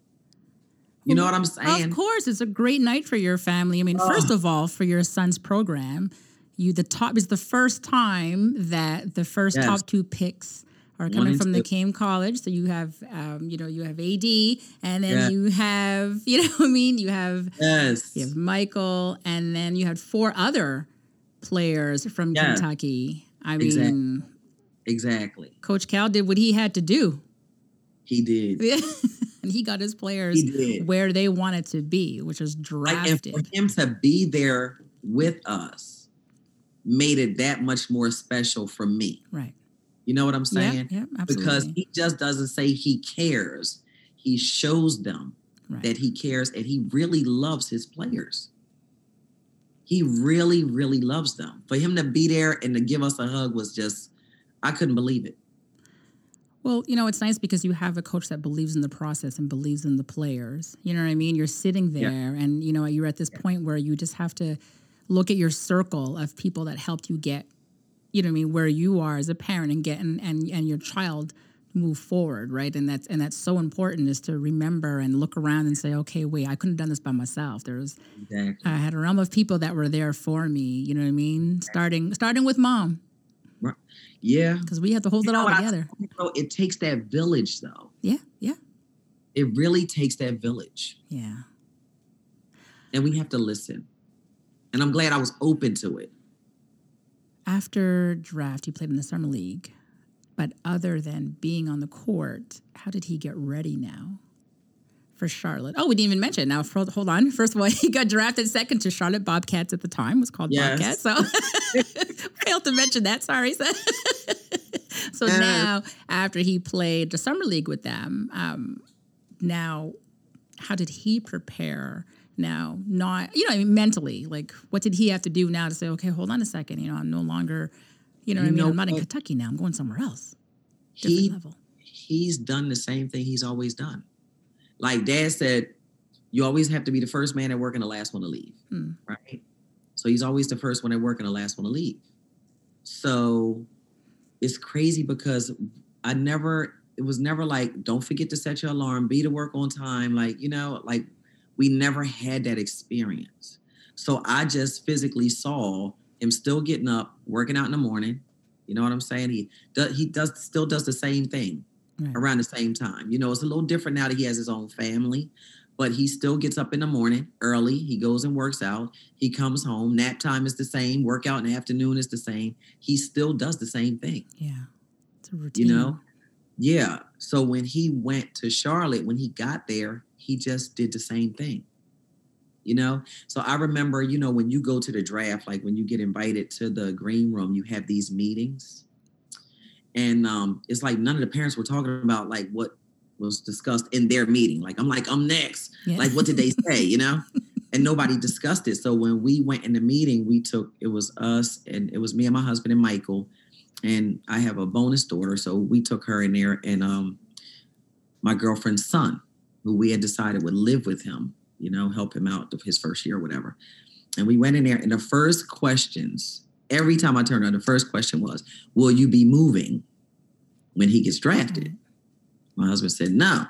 You know what I'm saying? Of course, it's a great night for your family. I mean, first of all, for your son's program, you the top is the first time that the first Yes. top two picks are coming from the. Came College. So you have, um, you know, you have AD, and then Yeah. you have, you know, what I mean, you have Yes. you have Michael, and then you had four other players from Yeah. Kentucky. I mean, Exactly. Exactly. Coach Cal did what he had to do. He did. and he got his players where they wanted to be, which was Like, and drafted. for him to be there with us made it that much more special for me. right. You know what I'm Yeah, saying? yeah, absolutely. because he just doesn't say he cares. He shows them Right. that he cares and he really loves his players. He really, really loves them. For him to be there and to give us a hug was just, I couldn't believe it. Well, you know, it's nice because you have a coach that believes in the process and believes in the players. You know what I mean? You're sitting there Yeah. and, you know, you're at this point where you just have to look at your circle of people that helped you get, you know what I mean, where you are as a parent and get and, and, and your child move forward, right? And that's and that's so important is to remember and look around and say, okay, wait, I couldn't have done this by myself. There's Exactly. I had a realm of people that were there for me, you know what I mean? Starting starting with mom, Yeah. because we have to hold You it all what I- together. You know, it takes that village, though. Yeah, yeah, It really takes that village, yeah. and we have to listen. And I'm glad I was open to it. after draft, he played in the summer league. But other than being on the court, how did he get ready now for Charlotte? Oh, we didn't even mention. Now, for, hold on. First of all, he got drafted second to Charlotte Bobcats at the time. Was called Yes. Bobcats. So failed to mention that. Sorry. So, so Yes. now, after he played the summer league with them, um, now, how did he prepare? Now, not you know, I mean, mentally, like what did he have to do now to say, okay, hold on a second, you know, I'm no longer, you know, what I mean, know I'm not in? Kentucky now, I'm going somewhere else, different He level. he's done the same thing he's always done. Like Dad said, you always have to be the first man at work and the last one to leave, Hmm. right? So he's always the first one at work and the last one to leave. So it's crazy because I never, it was never like, don't forget to set your alarm, be to work on time. Like, you know, like we never had that experience. So I just physically saw him still getting up, working out in the morning. You know what I'm saying? He does, he does still does the same thing Right. around the same time. You know, it's a little different now that he has his own family, but he still gets up in the morning early. He goes and works out. He comes home. Nap time is the same. Workout in the afternoon is the same. He still does the same thing. Yeah, it's a routine. You know? Yeah. So when he went to Charlotte, when he got there, he just did the same thing. You know? So I remember, you know, when you go to the draft, like when you get invited to the green room, you have these meetings. And um, it's like none of the parents were talking about like what was discussed in their meeting. Like, I'm like, I'm next. Yeah. Like, what did they say? You know? And nobody discussed it. So when we went in the meeting, we took it was us and it was me and my husband and Michael and I have a bonus daughter, so we took her in there, and um, my girlfriend's son, who we had decided would live with him, you know, help him out of his first year or whatever. And we went in there, and the first questions, every time I turned around, the first question was, "Will you be moving when he gets drafted?" My husband said, "No."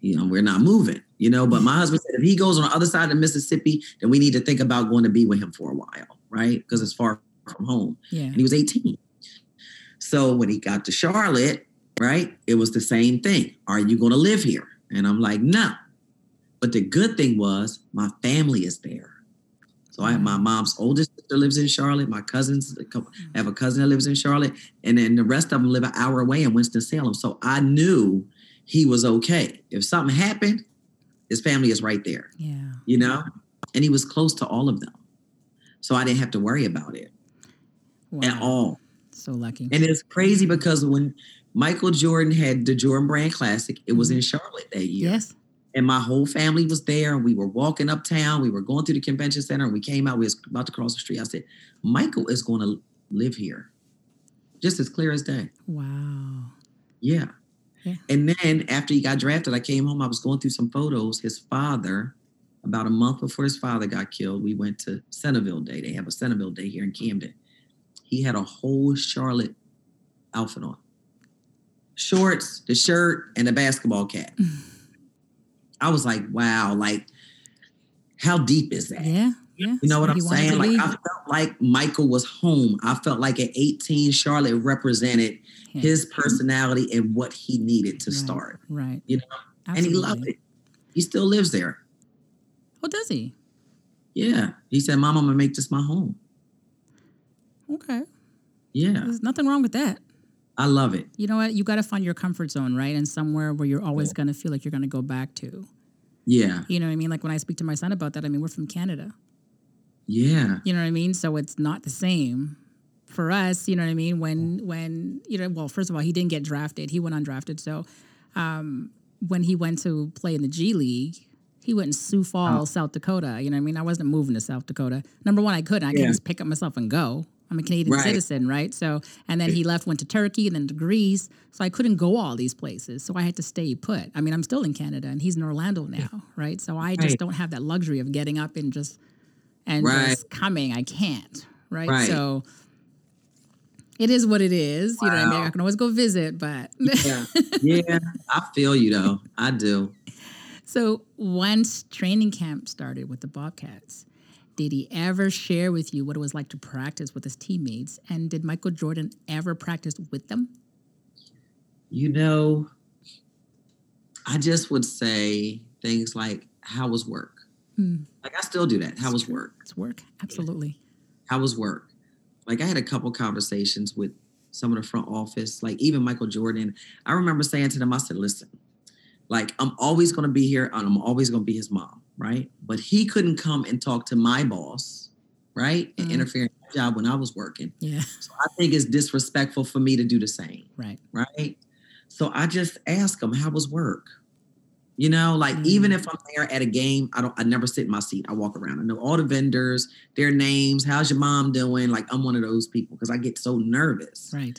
You know, we're not moving. You know, but my husband said, if he goes on the other side of Mississippi, then we need to think about going to be with him for a while, right? Because it's far from home yeah, and he was 18. So when he got to Charlotte, right, it was the same thing. Are you going to live here? And I'm like, no. But the good thing was my family is there. So I have my mm. mom's oldest sister lives in Charlotte. My cousins, mm. I have a cousin that lives in Charlotte, and then the rest of them live an hour away in Winston Salem. So I knew he was okay. If something happened, his family is right there yeah. you know and he was close to all of them so i didn't have to worry about it Wow. at all So lucky. and it's crazy because when michael jordan had the jordan brand classic it was in mm-hmm. charlotte that year yes. And my whole family was there and we were walking uptown we were going through the convention center and we came out we was about to cross the street i said michael is going to live here just as clear as day Wow. yeah. Yeah. And then after he got drafted, I came home. I was going through some photos. His father, about a month before his father got killed, we went to Centerville Day. They have a Centerville Day here in Camden. He had a whole Charlotte outfit on shorts, the shirt, and the basketball cap. I was like, wow, like, how deep is that? Yeah. Yeah. You know what I'm saying? Like I felt like Michael was home. I felt like at 18, Charlotte represented Yeah. his mm-hmm. personality and what he needed to Right. start. Right. You know, and he loved it. He still lives there. Oh, does he? Yeah. He said, Mom, I'm gonna make this my home. Okay. Yeah. There's nothing wrong with that. I love it. You know what? You got to find your comfort zone, right? And somewhere where you're always going to feel like you're going to go back to. Yeah. You know what I mean? Like when I speak to my son about that, I mean, we're from Canada. Yeah. You know what I mean? So it's not the same for us. You know what I mean? When when you know, well, first of all, he didn't get drafted. He went undrafted. So um, when he went to play in the G League, he went in Sioux Falls, South Dakota. You know what I mean? I wasn't moving to South Dakota. Number one, I couldn't. I Yeah. couldn't just pick up myself and go. I'm a Canadian Right. citizen, right? So, and then he left, went to Turkey, and then to Greece. So I couldn't go all these places. So I had to stay put. I mean, I'm still in Canada, and he's in Orlando now, right? So I just Right. don't have that luxury of getting up and just and Right. just coming. I can't, right? So it is what it is. You know, what I mean, I can always go visit, but Yeah. yeah. I feel you though. I do. So once training camp started with the Bobcats, did he ever share with you what it was like to practice with his teammates? And did Michael Jordan ever practice with them? You know, I just would say things like, how was work? Hmm. Like I still do that. How was work? It's work, absolutely. How was work? Like I had a couple conversations with some of the front office, like even Michael Jordan. I remember saying to them, I said, listen, like I'm always going to be here and I'm always going to be his mom, right? But he couldn't come and talk to my boss, right? And Mhm. interfere in my job when I was working. Yeah, So I think it's disrespectful for me to do the same. right. right? So I just ask them, how was work? You know, like even if I'm there at a game, I don't I never sit in my seat. I walk around. I know all the vendors, their names, how's your mom doing? Like I'm one of those people because I get so nervous. Right.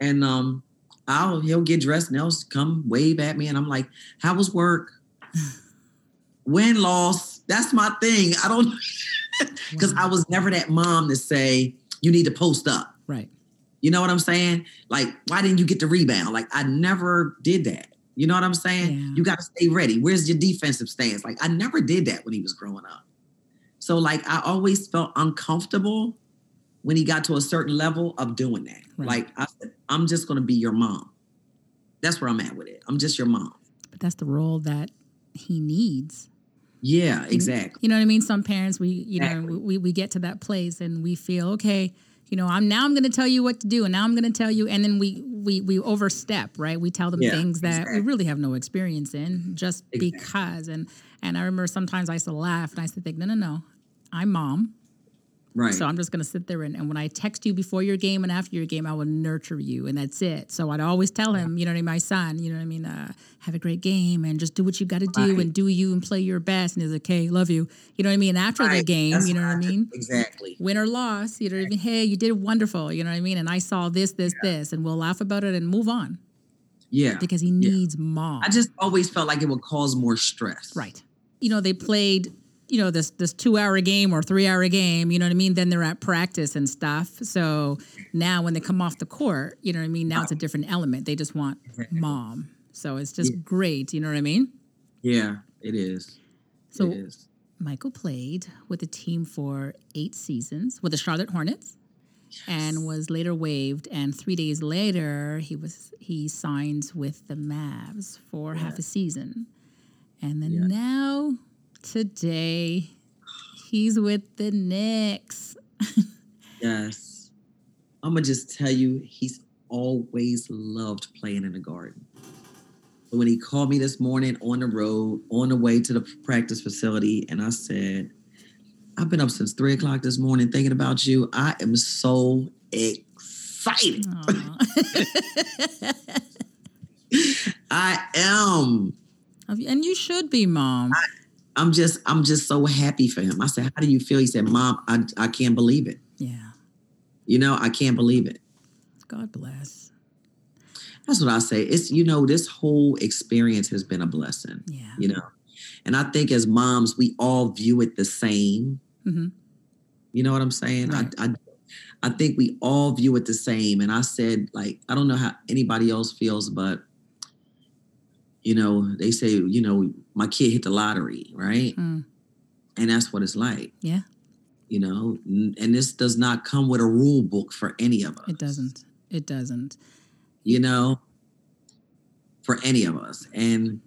And um I'll he'll get dressed and he'll come wave at me and I'm like, how was work? Win loss. That's my thing. I don't because I mm-hmm. was never that mom to say you need to post up. Right. You know what I'm saying? Like, why didn't you get the rebound? Like, I never did that. You know what I'm saying? Yeah. You got to stay ready. Where's your defensive stance? Like, I never did that when he was growing up. So, like, I always felt uncomfortable when he got to a certain level of doing that. Right. Like, I said, I'm just going to be your mom. That's where I'm at with it. I'm just your mom. But that's the role that he needs. Yeah, exactly. You know what I mean? Some parents, we, you know, we, we get to that place and we feel, okay, you know, I'm now I'm going to tell you what to do, and now I'm going to tell you, and then we we we overstep, right? We tell them Yeah, things that we really have no experience in, just Exactly. because. And and I remember sometimes I used to laugh and I used to think, no, no, no, I'm mom, Right. so I'm just going to sit there and, and when I text you before your game and after your game, I will nurture you, and that's it. So I'd always tell him, you know what I mean, my son, you know what I mean, uh, have a great game and just do what you got to do Right. and do you and play your best. And he's like, okay, love you, you know what I mean. After the game, That's you know what I mean Exactly. win or loss, you know what I mean? Hey, you did wonderful, you know what I mean? And I saw this, this, this, and we'll laugh about it and move on Yeah. because he needs mom. I just always felt like it would cause more stress. right. You know, they played, you know, this this two hour game or three hour game, you know what I mean? Then they're at practice and stuff. So now when they come off the court, you know what I mean? Now it's a different element. They just want mom. So it's just Yeah. great, you know what I mean? Yeah, it is. So it is. Michael played with the team for eight seasons with the Charlotte Hornets and was later waived. And three days later, he was he signs with the Mavs for half a season. And then Yeah. now, today, he's with the Knicks. Yes. I'm gonna just tell you, he's always loved playing in the garden. When he called me this morning on the road, on the way to the practice facility, and I said, I've been up since three o'clock this morning thinking about you. I am so excited. I am. and you should be, mom. I'm just, I'm just so happy for him. I said, How do you feel? He said, Mom, I, I can't believe it. Yeah. You know, I can't believe it. God bless. That's what I say. It's you know, this whole experience has been a blessing. Yeah. You know, and I think as moms, we all view it the same. hmm You know what I'm saying? Right. I, I I think we all view it the same. And I said, like, I don't know how anybody else feels, but you know, they say, you know, my kid hit the lottery, right? Mm. And that's what it's like. Yeah. You know, and this does not come with a rule book for any of us. It doesn't. It doesn't. you know, for any of us. And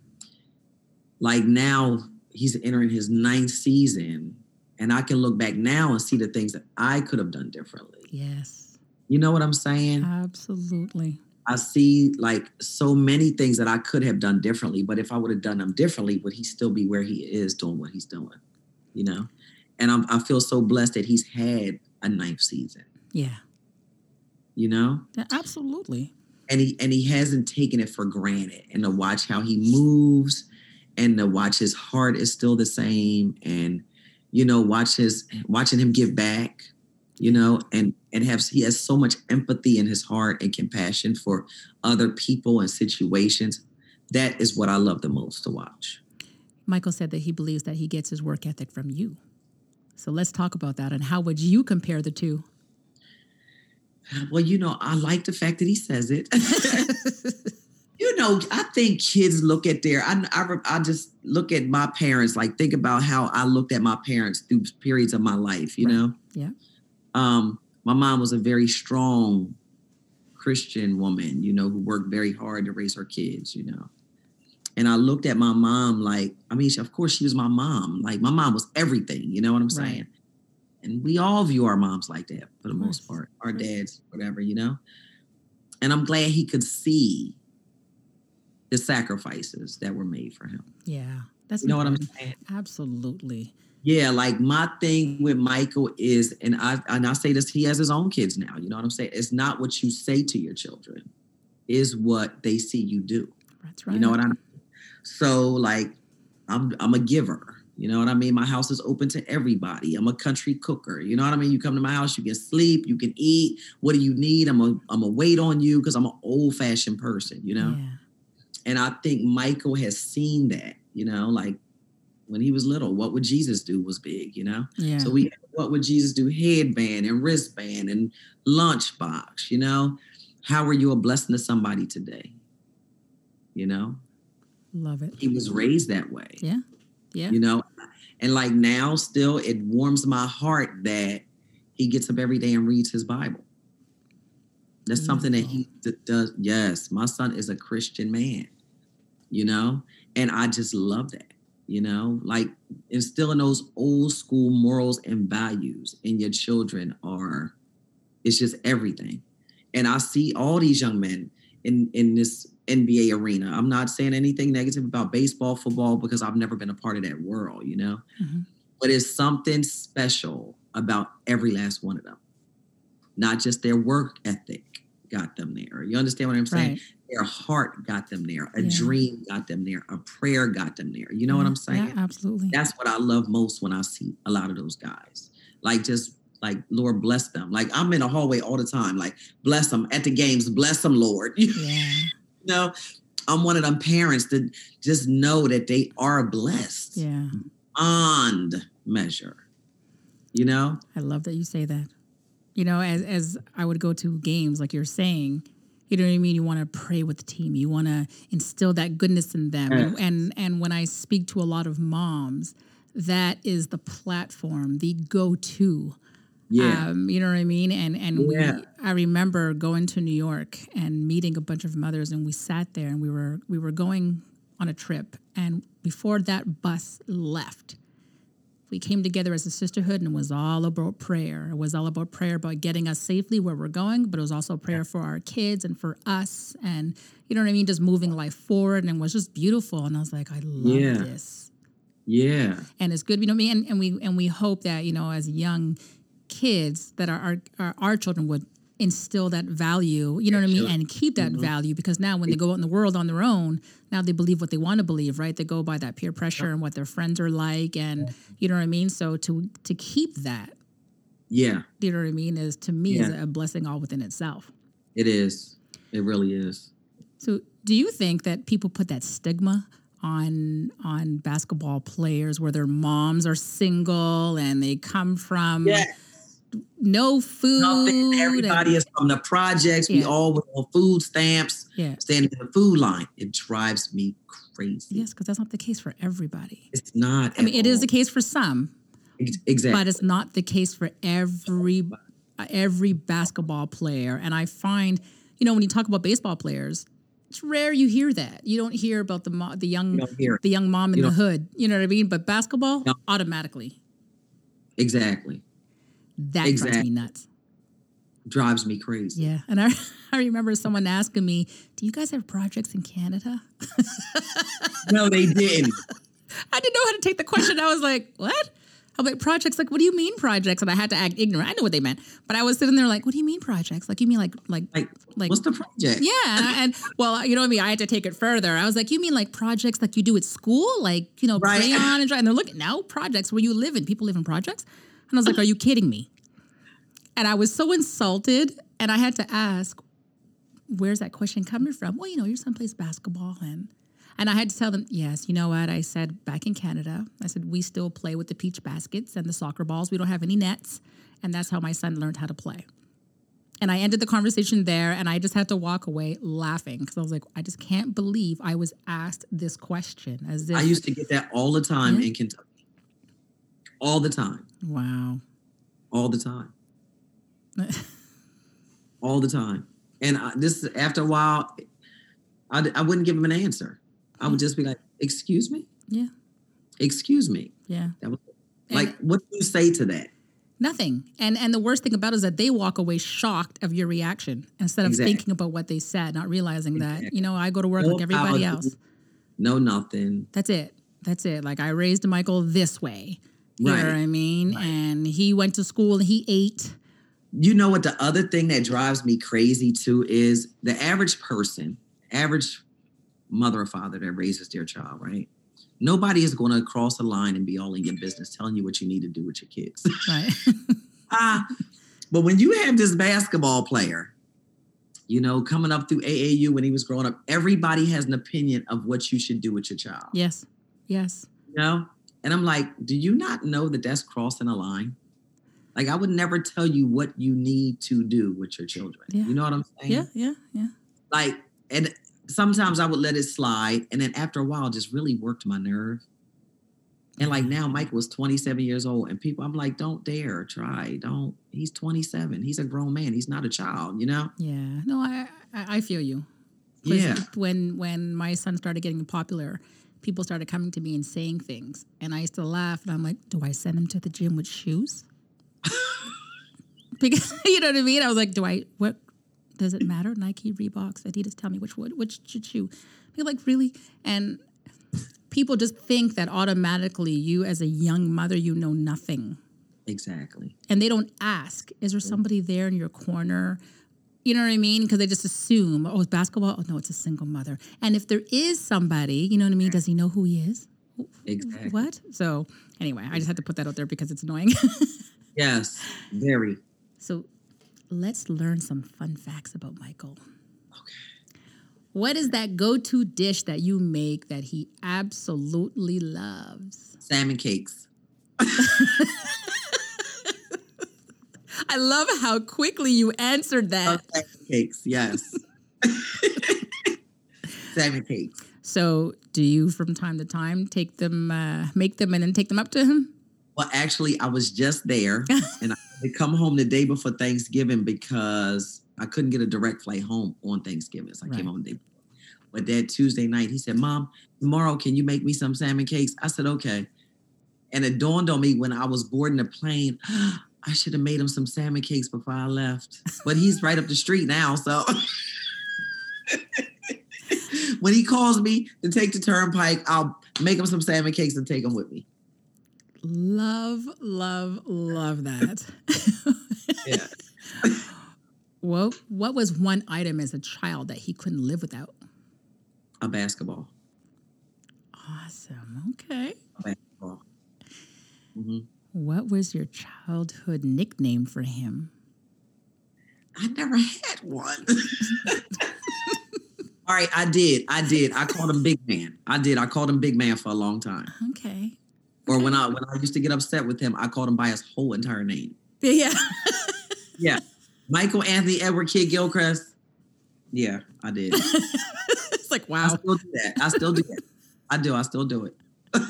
like now, he's entering his ninth season, and I can look back now and see the things that I could have done differently. Yes. You know what I'm saying? Absolutely. I see like so many things that I could have done differently, but if I would have done them differently, would he still be where he is doing what he's doing? You know? And I'm, I feel so blessed that he's had a ninth season, Yeah. you know? Yeah, Absolutely. and he and he hasn't taken it for granted and to watch how he moves and to watch his heart is still the same and you know watch his watching him give back you know, and and has he has so much empathy in his heart and compassion for other people and situations. That is what I love the most to watch. Michael said that he believes that he gets his work ethic from you. So let's talk about that and how would you compare the two? Well, you know, I like the fact that he says it. you know, I think kids look at their, I, I, I just look at my parents, like think about how I looked at my parents through periods of my life, you Right. know? Yeah. Um, my mom was a very strong Christian woman, you know, who worked very hard to raise her kids, you know. And I looked at my mom like, I mean, of course, she was my mom. Like, my mom was everything, you know what I'm Right. saying? And we all view our moms like that for the most part, our dads, whatever, you know? And I'm glad he could see the sacrifices that were made for him. Yeah. That's You know what I'm saying? Absolutely. Yeah, like my thing with Michael is, and I and I say this, he has his own kids now. You know what I'm saying? It's not what you say to your children, is what they see you do. That's right. You know what I mean? So like, I'm I'm a giver. You know what I mean? My house is open to everybody. I'm a country cooker. You know what I mean? You come to my house, you can sleep, you can eat. What do you need? I'm a I'm a wait on you because I'm an old fashioned person. You know. Yeah. And I think Michael has seen that, you know, like when he was little, what would Jesus do was big, you know? Yeah. So we what would Jesus do? Headband and wristband and lunchbox, you know? How are you a blessing to somebody today? You know? Love it. He was raised that way. Yeah. Yeah. You know? And like now still it warms my heart that he gets up every day and reads his Bible. That's something that he d- does. Yes, my son is a Christian man, you know, and I just love that, you know, like instilling those old school morals and values in your children are, it's just everything. And I see all these young men in in this NBA arena. I'm not saying anything negative about baseball, football, because I've never been a part of that world, you know, Mhm. but it's something special about every last one of them not just their work ethic got them there. You understand what I'm saying? Right. Their heart got them there. A Yeah. dream got them there. A prayer got them there. You know what I'm saying? Yeah, absolutely. That's what I love most when I see a lot of those guys. Like just like Lord bless them. Like I'm in the hallway all the time. Like bless them at the games. Bless them, Lord. Yeah. you know, I'm one of them parents that just know that they are blessed Yeah. beyond measure. You know? I love that you say that. You know, as as I would go to games, like you're saying, you know what I mean. You want to pray with the team. You want to instill that goodness in them. And, and and when I speak to a lot of moms, that is the platform, the go-to. Yeah. Um, you know what I mean? And and Yeah. we, I remember going to New York and meeting a bunch of mothers, and we sat there and we were we were going on a trip, and before that bus left, we came together as a sisterhood and it was all about prayer. It was all about prayer about getting us safely where we're going, but it was also prayer for our kids and for us and you know what I mean, just moving life forward and it was just beautiful. And I was like, I love Yeah. this. yeah. And it's good, you know what I mean? And, and we and we hope that, you know, as young kids that our, our, our children would instill that value, you know what I mean, Sure. and keep that mm-hmm. value because now when they go out in the world on their own, now they believe what they want to believe, right? They go by that peer pressure and what their friends are like and you know what I mean? So to to keep that, Yeah. you know what I mean, is to me is a blessing all within itself. It is. It really is. So do you think that people put that stigma on on basketball players where their moms are single and they come from no food Nothing. and- Everybody is from the projects. We all were on food stamps, yeah. standing in the food line. It drives me crazy. Yes, because that's not the case for everybody. It's not. I mean, it is the case for some, exactly. but it's not the case for every every basketball player. And I find, you know, when you talk about baseball players, it's rare you hear that. You don't hear about the mo- the young You don't hear it. the young mom in You the hood. You know what I mean? But basketball, No. automatically, exactly. That drives me nuts. Drives me crazy. Yeah, and I I remember someone asking me, "Do you guys have projects in Canada?" No, they didn't. I didn't know how to take the question. I was like, "What?" I'm like, "Projects? Like, what do you mean projects?" And I had to act ignorant. I knew what they meant, but I was sitting there like, "What do you mean projects? Like, you mean like like Like, like what's the project? yeah?" And, and well, you know what I mean. I had to take it further. I was like, "You mean like projects like you do at school, like you know, Right. crayon and dry?" And they're looking now projects where you live in. People live in projects, and I was like, "Are you kidding me?" And I was so insulted, and I had to ask, "Where's that question coming from?" Well, you know, your son plays basketball, and and I had to tell them, "Yes, you know what?" I said back in Canada, I said we still play with the peach baskets and the soccer balls. We don't have any nets, and that's how my son learned how to play. And I ended the conversation there, and I just had to walk away laughing because I was like, I just can't believe I was asked this question. As if, I used to get that all the time in Kentucky. All the time. wow, All the time. all the time. And I, this after a while, I, I wouldn't give him an answer. I would mm. just be like, "Excuse me, yeah, excuse me." yeah. That was And- like, what do you say to that? Nothing. And and the worst thing about it is that they walk away shocked of your reaction instead of Exactly. thinking about what they said, not realizing that, you know, I go to work No like everybody apology. else. No, nothing. That's it. That's it. Like I raised Michael this way. You know what I mean? And he went to school and he ate. You know what? The other thing that drives me crazy too is the average person, average mother or father that raises their child, right? Nobody is going to cross the line and be all in your business telling you what you need to do with your kids. Right. Ah, but when you have this basketball player, you know, coming up through AAU when he was growing up, everybody has an opinion of what you should do with your child. yes. Yes. You know? And I'm like, do you not know that that's crossing a line? Like, I would never tell you what you need to do with your children. Yeah. You know what I'm saying? Yeah. Yeah. Yeah. Like, and sometimes I would let it slide. And then after a while, just really worked my nerve. And like now, Mike was 27 years old, and people, I'm like, don't dare try. Don't. He's 27. He's a grown man. He's not a child, you know? Yeah. No, I I, I feel you. Yeah. When when my son started getting popular, people started coming to me and saying things, and I used to laugh, and I'm like, "Do I send him to the gym with shoes?" because you know what I mean. I was like, "Do I? What does it matter? Nike, Reeboks, Adidas? Tell me which which should shoe?" People like really, and people just think that automatically you, as a young mother, you know nothing Exactly. and they don't ask, is there somebody there in your corner? You know what I mean? Because they just assume, oh, it's basketball. Oh, no, it's a single mother. And if there is somebody, you know what I mean? Does he know who he is? Exactly. What? So, anyway, I just had to put that out there because it's annoying. Yes. Very. so, let's learn some fun facts about Michael. Okay. What is that go to dish that you make that he absolutely loves? Salmon cakes. I love how quickly you answered that. Salmon cakes. Yes. Salmon cakes. So, do you from time to time take them, uh, make them, and then take them up to him? Well, actually, I was just there, and I had to come home the day before Thanksgiving because I couldn't get a direct flight home on Thanksgiving. So I Right. came home the day before. But that Tuesday night, he said, "Mom, tomorrow can you make me some salmon cakes?" I said, "Okay." And it dawned on me when I was boarding the plane, I should have made him some salmon cakes before I left. But he's right up the street now, so. when he calls me to take the turnpike, I'll make him some salmon cakes and take them with me. Love, love, love that. Yeah. Well, what was one item as a child that he couldn't live without? A basketball. Awesome. Okay. A basketball. hmm What was your childhood nickname for him? I never had one. All right, I did. I did. I called him Big Man. I did. I called him Big Man for a long time. Okay. Or when I when I used to get upset with him, I called him by his whole entire name. Yeah. Yeah. Michael Anthony Edward Kidd-Gilchrist. Yeah, I did. it's like, wow. I still do that. I still do that. I do. I still do it.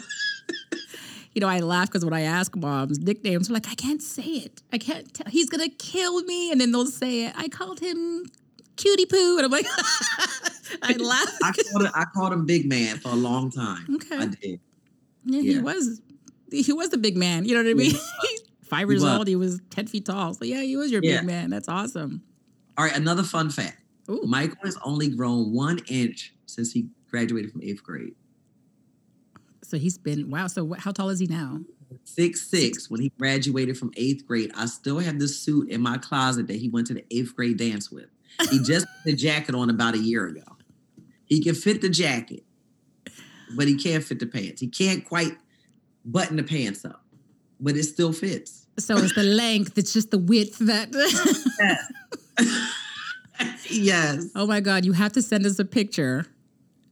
You know, I laugh because when I ask moms nicknames, they're like, I can't say it. I can't tell. He's going to kill me. And then they'll say it. I called him Cutie Poo. And I'm like, I laugh. I called it, I called him Big Man for a long time. Okay. I did. Yeah, he was. He was the big man. You know what I mean? Five years was. old, he was ten feet tall. So yeah, he was your Yeah. big man. That's awesome. All right, another fun fact. Ooh. Michael has only grown one inch since he graduated from eighth grade. So he's been wow. So wh- how tall is he now? Six six when he graduated from eighth grade. I still have the suit in my closet that he went to the eighth grade dance with. He just put the jacket on about a year ago. He can fit the jacket, but he can't fit the pants. He can't quite button the pants up, but it still fits. So it's the length, it's just the width that. yes. oh my God, you have to send us a picture.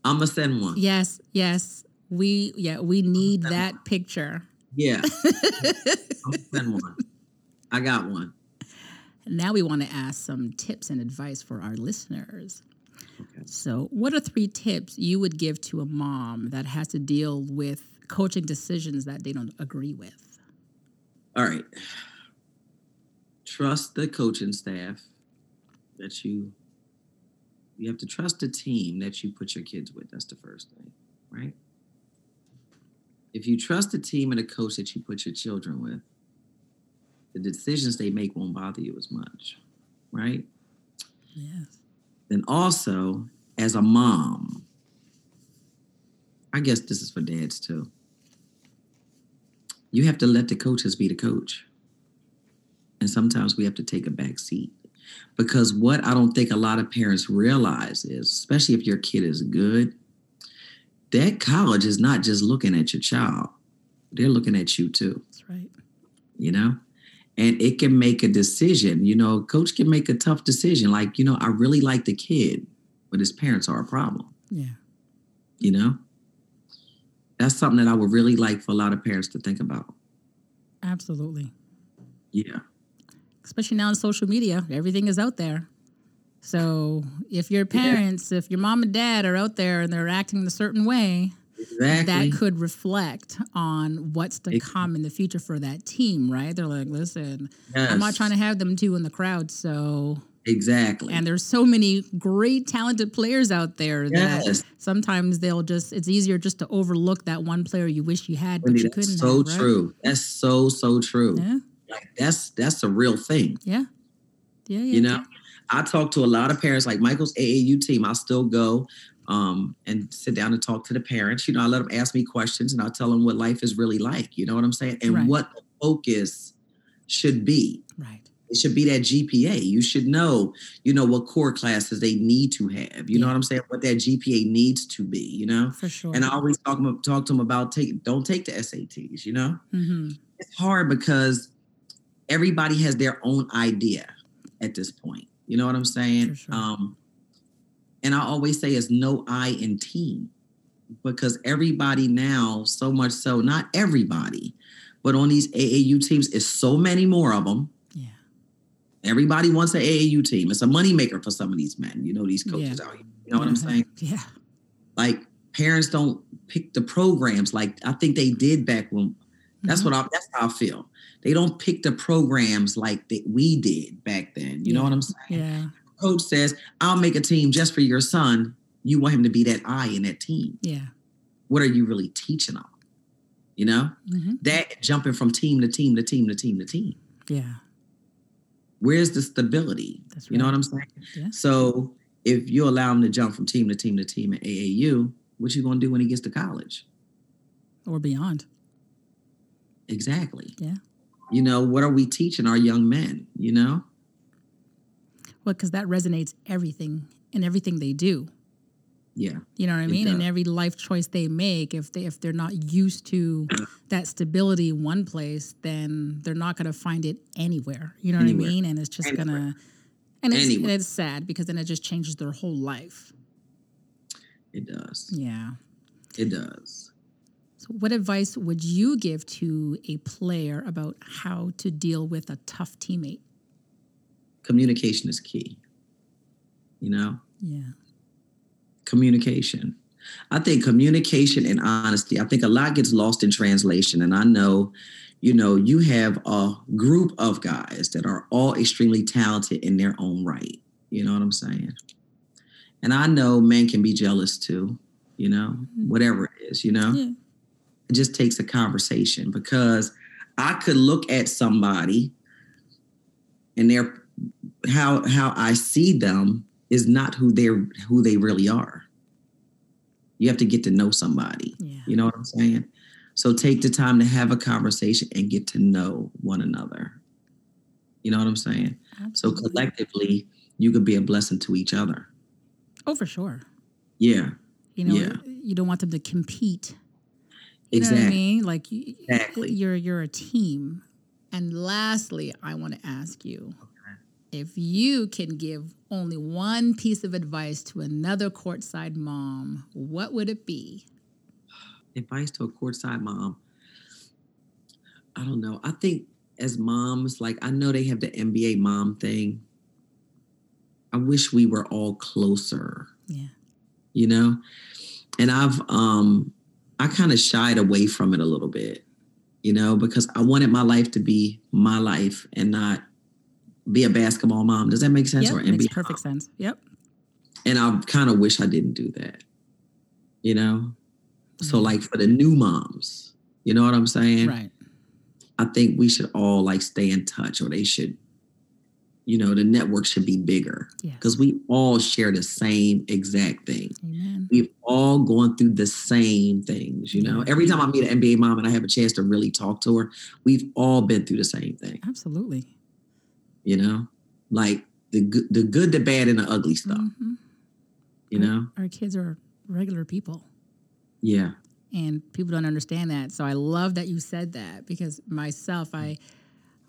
I'm gonna send one. Yes, yes. We yeah, we need that picture. Yeah. Send one. I got one. Now we want to ask some tips and advice for our listeners. Okay. So, what are three tips you would give to a mom that has to deal with coaching decisions that they don't agree with? All right. Trust the coaching staff that you you have to trust the team that you put your kids with. That's the first thing, right? If you trust the team and the coach that you put your children with, the decisions they make won't bother you as much, right? Yes. Then also, as a mom, I guess this is for dads too. You have to let the coaches be the coach. And sometimes we have to take a back seat. Because what I don't think a lot of parents realize is, especially if your kid is good, that college is not just looking at your child, they're looking at you too That's right. you know and it can make a decision you know coach can make a tough decision like you know i really like the kid but his parents are a problem Yeah. you know that's something that i would really like for a lot of parents to think about Absolutely. yeah Especially now on social media, everything is out there. So, if your parents, if your mom and dad are out there and they're acting a certain way, exactly that could reflect on what's to come in the future for that team, right? They're like, listen, I'm not trying to have them two in the crowd. So, exactly and there's so many great, talented players out there that sometimes they'll just, it's easier just to overlook that one player you wish you had, but you couldn't so have, right? true that's so so true Yeah. like that's that's a real thing Yeah. Yeah. Yeah. you know i talk to a lot of parents like michael's aau team i'll still go um, and sit down and talk to the parents. You know i let them ask me questions and i'll tell them what life is really like you know what i'm saying? And Right. what the focus should be. Right. it should be that gpa you should know you know what core classes they need to have. You know what i'm saying? What that gpa needs to be you know? For sure. and i always talk, talk to them about take don't take the sats you know? Hmm it's hard because everybody has their own idea at this point. You know what I'm saying? Sure. Um, and I always say it's no I in team because everybody now, so much so, not everybody, but on these AAU teams, is so many more of them. Yeah. Everybody wants an AAU team. It's a moneymaker for some of these men, you know, these coaches out here. You know what I'm saying? Yeah. Like parents don't pick the programs like I think they did back when that's Mhm. what I that's how I feel. They don't pick the programs like that we did back then. You know what I'm saying? Yeah. Coach says, I'll make a team just for your son. You want him to be that eye in that team. Yeah. What are you really teaching them? You know? hmm That jumping from team to team to team to team to team. Yeah. Where's the stability? That's You know right. what I'm saying? Yeah. So if you allow him to jump from team to team to team at AAU, what you gonna do when he gets to college? Or beyond. Exactly. Yeah. You know, what are we teaching our young men? You know? Well, because that resonates everything in everything they do. Yeah. You know what I mean? And every life choice they make, if they if they're not used to that stability in one place, then they're not gonna find it anywhere. You know Anywhere. what I mean? And it's just Anywhere. gonna and it's, Anywhere. it's sad because then it just changes their whole life. It does. Yeah. It does. So what advice would you give to a player about how to deal with a tough teammate? Communication is key. You know? Yeah. communication. I think communication and honesty. I think a lot gets lost in translation. And I know, you know, you have a group of guys that are all extremely talented in their own right. You know what I'm saying? And I know men can be jealous too, you know, mm-hmm. whatever it is, you know? Yeah. It just takes a conversation because I could look at somebody and their how how I see them is not who they're who they really are. You have to get to know somebody. Yeah. You know what I'm saying? So take the time to have a conversation and get to know one another. You know what I'm saying? So collectively, you could be a blessing to each other. Oh, for sure. Yeah, You know, Yeah. you don't want them to compete. You know what I exactly. mean? Like Exactly. you're you're a team. And lastly, I want to ask you if you can give only one piece of advice to another courtside mom, what would it be? Advice to a courtside mom. I don't know. I think as moms, like I know they have the NBA mom thing. I wish we were all closer. Yeah. You know? And I've um I kind of shied away from it a little bit, you know, because I wanted my life to be my life and not be a basketball mom. Does that make sense? Yep, or makes NBA perfect sense. Yep. and I kind of wish I didn't do that. You know? So Mhm. like for the new moms, you know what I'm saying? Right. I think we should all like stay in touch or they should, you know, the network should be bigger Yes. because we all share the same exact thing. Amen. We've all gone through the same things, you know. Every time I meet an NBA mom and I have a chance to really talk to her, we've all been through the same thing, Absolutely. you know, like the good, the good, the bad, and the ugly stuff, Mhm. you know. Our kids are regular people. Yeah, and people don't understand that so i love that you said that because myself i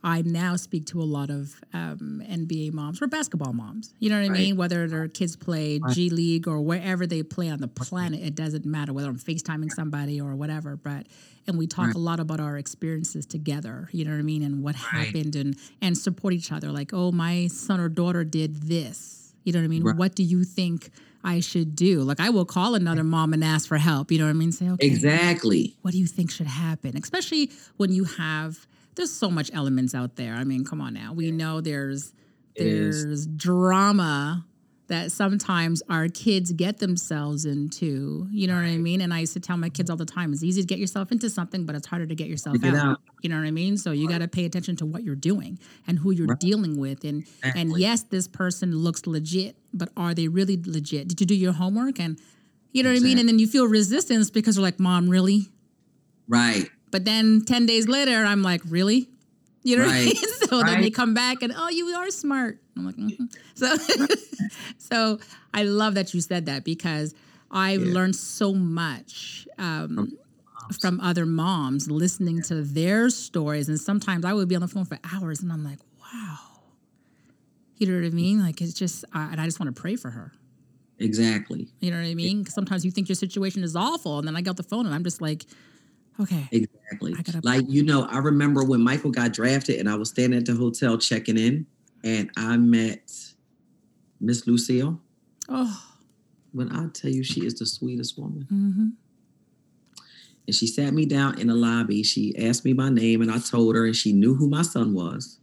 i now speak to a lot of um, nba moms or basketball moms you know what i Right. mean whether their kids play g league or wherever they play on the planet it doesn't matter whether i'm facetiming somebody or whatever but and we talk Right. a lot about our experiences together you know what i mean and what Right. happened and and support each other like oh my son or daughter did this you know what i mean what do you think I should do. Like I will call another mom and ask for help. You know what I mean? Say, okay, exactly. what do you think should happen especially when you have there's so much elements out there i mean come on now we know there's It is. there's drama that sometimes our kids get themselves into you know what i mean and i used to tell my kids all the time it's easy to get yourself into something but it's harder to get yourself get out. out. you know what i mean so you got to pay attention to what you're doing and who you're Right. dealing with and and yes this person looks legit but are they really legit did you do your homework and you know what I mean? And then you feel resistance because you're like, Mom, really? Right. But then 10 days later, I'm like, really? You know what I mean? So then they come back and, oh, you are smart. I'm like, mm so, so I love that you said that because I've Yeah. learned so much um, From from other moms listening to their stories. And sometimes I would be on the phone for hours and I'm like, wow. You know what I mean? Like, it's just, uh, and I just want to pray for her. Exactly. You know what I mean? sometimes you think your situation is awful. And then I get the phone and I'm just like, okay. Exactly. Gotta- like, you know, I remember when Michael got drafted and I was standing at the hotel checking in and I met Miss Lucille. Oh, When I tell you she is the sweetest woman. Mm-hmm. And she sat me down in the lobby. She asked me my name and I told her, and she knew who my son was.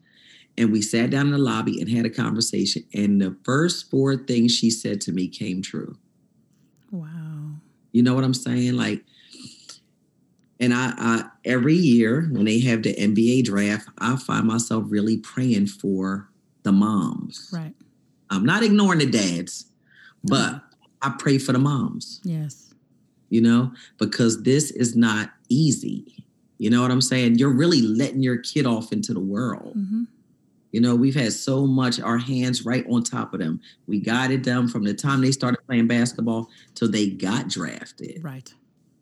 And we sat down in the lobby and had a conversation. And the first four things she said to me came true. wow. You know what I'm saying? Like, and I, I every year when they have the NBA draft, I find myself really praying for the moms. Right. I'm not ignoring the dads, but I pray for the moms, Yes. you know, because this is not easy. You know what I'm saying? You're really letting your kid off into the world. hmm You know, we've had so much our hands right on top of them. We guided them from the time they started playing basketball till they got drafted, Right.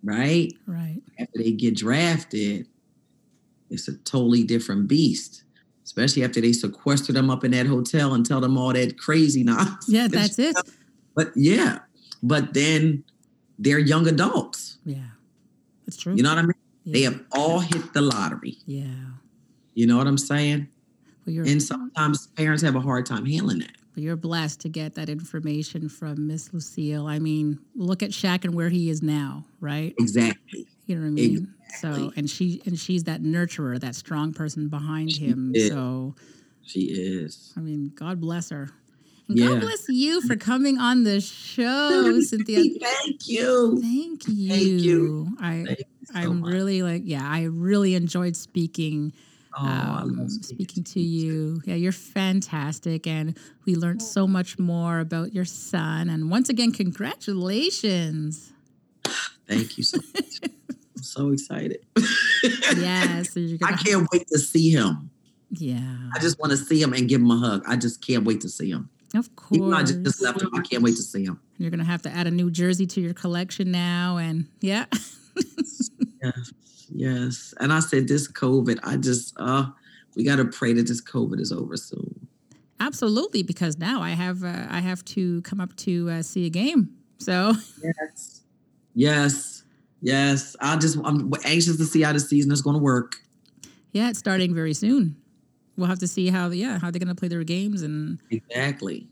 Right? Right. after they get drafted, it's a totally different beast. Especially after they sequester them up in that hotel and tell them all that crazy nonsense. Yeah, that's it. But yeah, but then they're young adults. Yeah. that's true. You know what I mean? yeah. They have all hit the lottery. Yeah. You know what I'm saying? Well, And sometimes parents have a hard time handling that. You're blessed to get that information from Miss Lucille. I mean, look at Shaq and where he is now, right? Exactly. You know what I mean? Exactly. So, and she and she's that nurturer, that strong person behind She him. is. So, She is. I mean, God bless her. And Yeah. God bless you for mm-hmm. coming on the show, Cynthia. Thank you. Thank you. Thank you. I Thank you so I'm much. really like yeah, I really enjoyed speaking Oh, um, love speaking to you. Yeah, you're fantastic, and we learned so much more about your son. And once again, congratulations! Thank you so much. I'm so excited. Yes, so I can't wait to see him. yeah, I just want to see him and give him a hug. I just can't wait to see him. of Even though I just left him, I can't wait to see him. You're gonna have to add a new jersey to your collection now, and yeah, Yes, yes. And I said, this COVID, I just, uh, we got to pray that this COVID is over soon. Absolutely, because now I have uh, I have to come up to uh, see a game. So yes, yes, yes. I just I'm anxious to see how the season is going to work. Yeah, it's starting very soon. We'll have to see how yeah how they're going to play their games and exactly.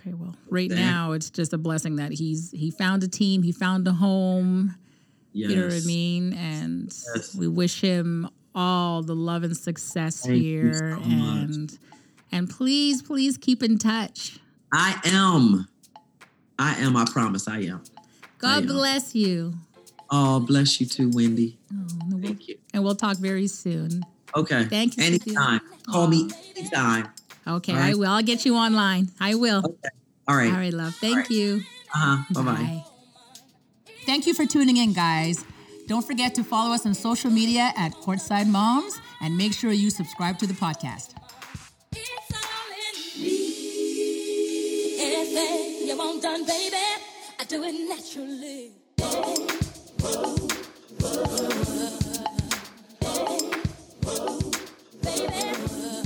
Okay, well, right exactly. now it's just a blessing that he's he found a team, he found a home. Yes. You know what I mean? And yes. we wish him all the love and success Thank here. So and much. and please, please keep in touch. I am. I am. I promise. I am. God I am. bless you. Oh, bless you too, Wendy. Oh, Thank we'll, you. And we'll talk very soon. Okay. Thank you. Anytime. Call me anytime. Okay, right. I will. I'll get you online. I will. Okay. All right. All right, love. Thank right. you. Uh huh. Bye bye. Thank you for tuning in, guys. Don't forget to follow us on social media at Courtside Moms and make sure you subscribe to the podcast. Baby, Whoa, whoa, whoa. Baby.